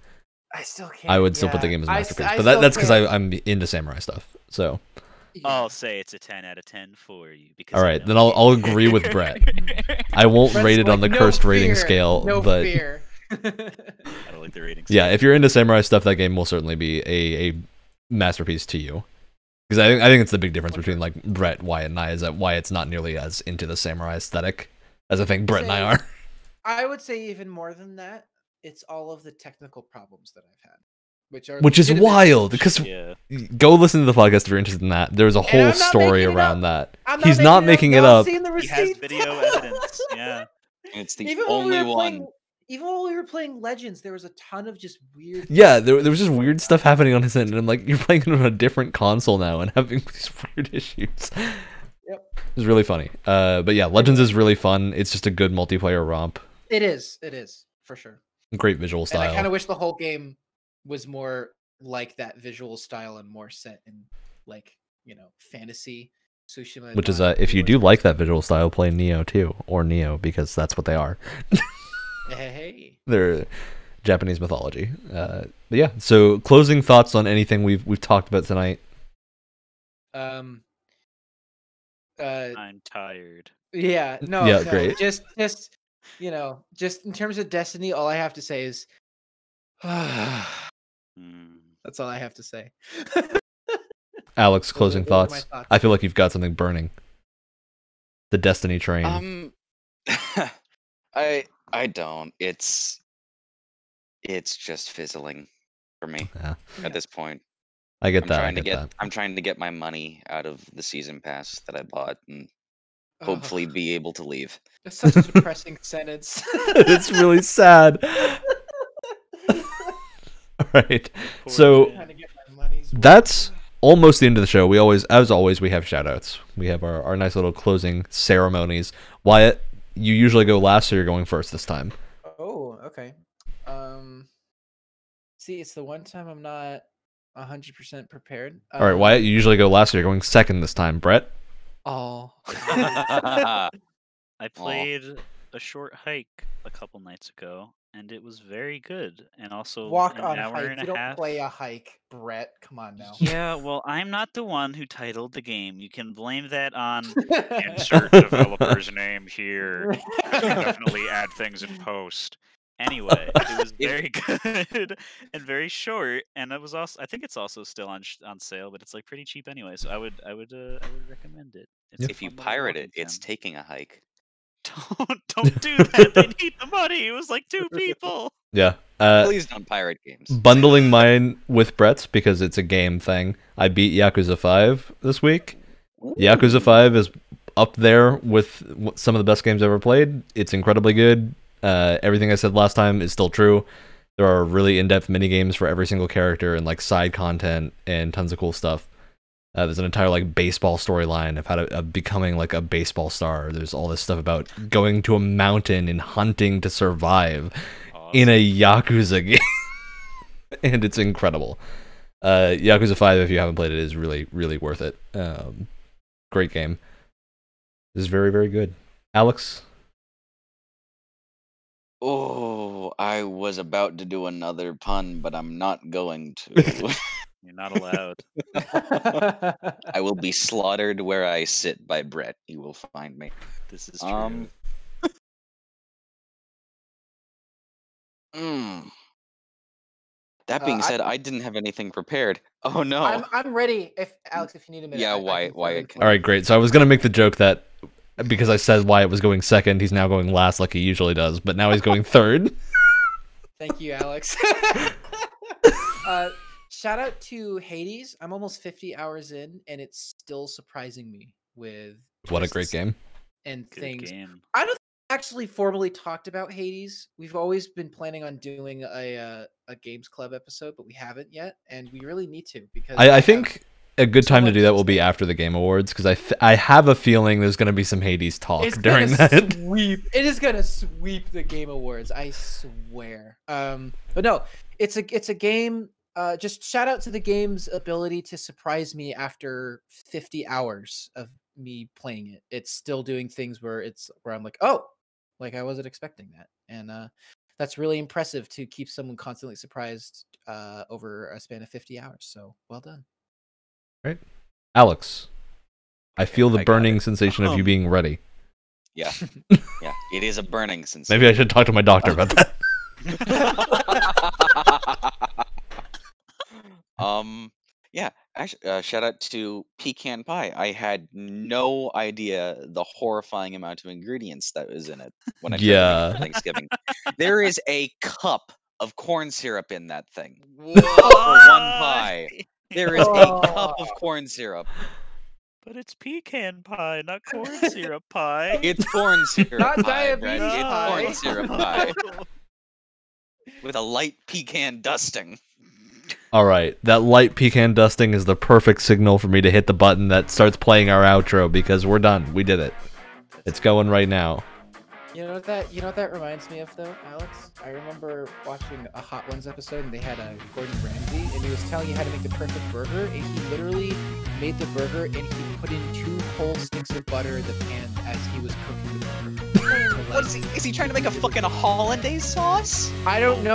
I still can't. I would still put the game as a I s- masterpiece. I but that, that's because I'm into samurai stuff. So. I'll say it's a ten out of ten for you. Because All I right, know then I'll- I'll agree with Brett. I won't Brett's rate it on the "No cursed rating scale, No but fear. I don't like the ratings. yeah, if you're into samurai stuff, that game will certainly be a, a masterpiece to you. Because I think I think it's the big difference between like Brett, Wyatt, and I is that Wyatt's not nearly as into the samurai aesthetic as I think Brett and I are. I would say even more than that. It's all of the technical problems that I've had, which are Which is wild because yeah. go listen to the podcast if you're interested in that. There's a whole story around up. that. I'm He's not making it Y'all up. seen the He has video evidence. Yeah. It's the even only we one. playing, even while we were playing Legends, there was a ton of just weird. Yeah, there, there was just weird stuff happening on his end, and I'm like, you're playing it on a different console now and having these weird issues. Yep. It's really funny. Uh, but yeah, Legends is really fun. It's just a good multiplayer romp. It is. It is for sure. Great visual style. And I kind of wish the whole game was more like that visual style and more set in like you know fantasy. Tsushima. Which is, not uh, if you do like that visual style, play Nioh 2, or Nioh because that's what they are. Hey, hey, hey. They're Japanese mythology. Uh, but yeah, so closing thoughts on anything we've we've talked about tonight. Um. Uh. I'm tired. Yeah. No. Yeah, no, great. Just, just, you know, just in terms of Destiny, all I have to say is, that's Hmm. all I have to say. Alex, closing those are my thoughts. thoughts. I feel like you've got something burning. The Destiny train. Um, I I don't. It's it's just fizzling for me Yeah. Yeah. at this point. I get I'm that. I trying to get get that. I'm trying to get my money out of the season pass that I bought and Ugh, hopefully be able to leave. that's such a depressing sentence. it's really sad. All right. Poor So man. Trying to get my money's worth. that's almost the end of the show. We always, as always, we have shout outs. We have our, our nice little closing ceremonies. Wyatt, you usually go last, so you're going first this time. Oh, okay. Um, see, it's the one time I'm not hundred percent prepared. All right, Um, Wyatt, you usually go last, so you're going second this time. Brett? Oh. I played a short hike a couple nights ago, and it was very good. And also Walk an on hour hike. and You a don't half. play a hike, Brett. Come on now. Yeah, well, I'm not the one who titled the game. You can blame that on Insert insert developer's name here. 'cause we definitely add things in post. Anyway, it was very good and very short, and it was also I think it's also still on sh- on sale, but it's like pretty cheap anyway. So I would I would uh, I would recommend it. It's if you fun little pirate walking it, it's sim. taking a hike. don't don't do that. they need the money. It was like two people. Yeah. Uh, Please don't pirate games. bundling mine with Brett's because it's a game thing. I beat Yakuza 5 this week. Yakuza 5 is up there with w- some of the best games I've ever played. It's incredibly good. Uh, everything I said last time is still true. There are really in-depth mini games for every single character and like side content and tons of cool stuff. Uh, there's an entire like baseball storyline of how to of becoming like a baseball star. There's all this stuff about going to a mountain and hunting to survive in a Yakuza game, and it's incredible. Uh, Yakuza Five, if you haven't played it, is really really worth it. Um, great game. This is very very good. Alex, Oh, I was about to do another pun, but I'm not going to. You're not allowed. I will be slaughtered where I sit by Brett. You will find me. This is true. Um. mm. That Uh, being I- said, I didn't have anything prepared. Oh no! I'm I'm ready. If Alex, if you need a minute. Yeah, I- I Wyatt- can Wyatt all right, great. So I was gonna make the joke that because I said Wyatt was going second, he's now going last, like he usually does, but now he's going third. Thank you, Alex. uh, shout out to Hades. I'm almost 50 hours in, and it's still surprising me with What a great game! and Good things. game. I don't think actually formally talked about Hades. We've always been planning on doing a uh, a games club episode, but we haven't yet, and we really need to because I, I have- think a good time to do that will be after the Game Awards because I th- I have a feeling there's gonna be some Hades talk it's during that. sweep. It is gonna sweep the Game Awards. I swear. Um, but no, it's a it's a game. Uh, just shout out to the game's ability to surprise me after 50 hours of me playing it. It's still doing things where it's where I'm like, oh, like I wasn't expecting that, and uh, that's really impressive to keep someone constantly surprised uh, over a span of 50 hours. So well done. Alex, I feel the I got burning it. sensation of you Um, being ready. Yeah, yeah. It is a burning sensation. Maybe I should talk to my doctor about that. um yeah actually uh, shout out to pecan pie i had no idea the horrifying amount of ingredients that was in it when i tried to it Yeah. thanksgiving there is a cup of corn syrup in that thing For one pie. There is a cup of Oh. corn syrup But it's pecan pie, not corn syrup pie. it's corn syrup Not pie, Brett. diabetes it's corn syrup pie with a light pecan dusting All right, that light pecan dusting is the perfect signal for me to hit the button that starts playing our outro because we're done. We did it. It's going right now. You know what that you know what that reminds me of though, Alex? I remember watching a Hot Ones episode and they had a Gordon Ramsay and he was telling you how to make the perfect burger and he literally made the burger and he put in two whole sticks of butter in the pan as he was cooking the burger. What is he? Is he trying to make a fucking hollandaise sauce? I don't know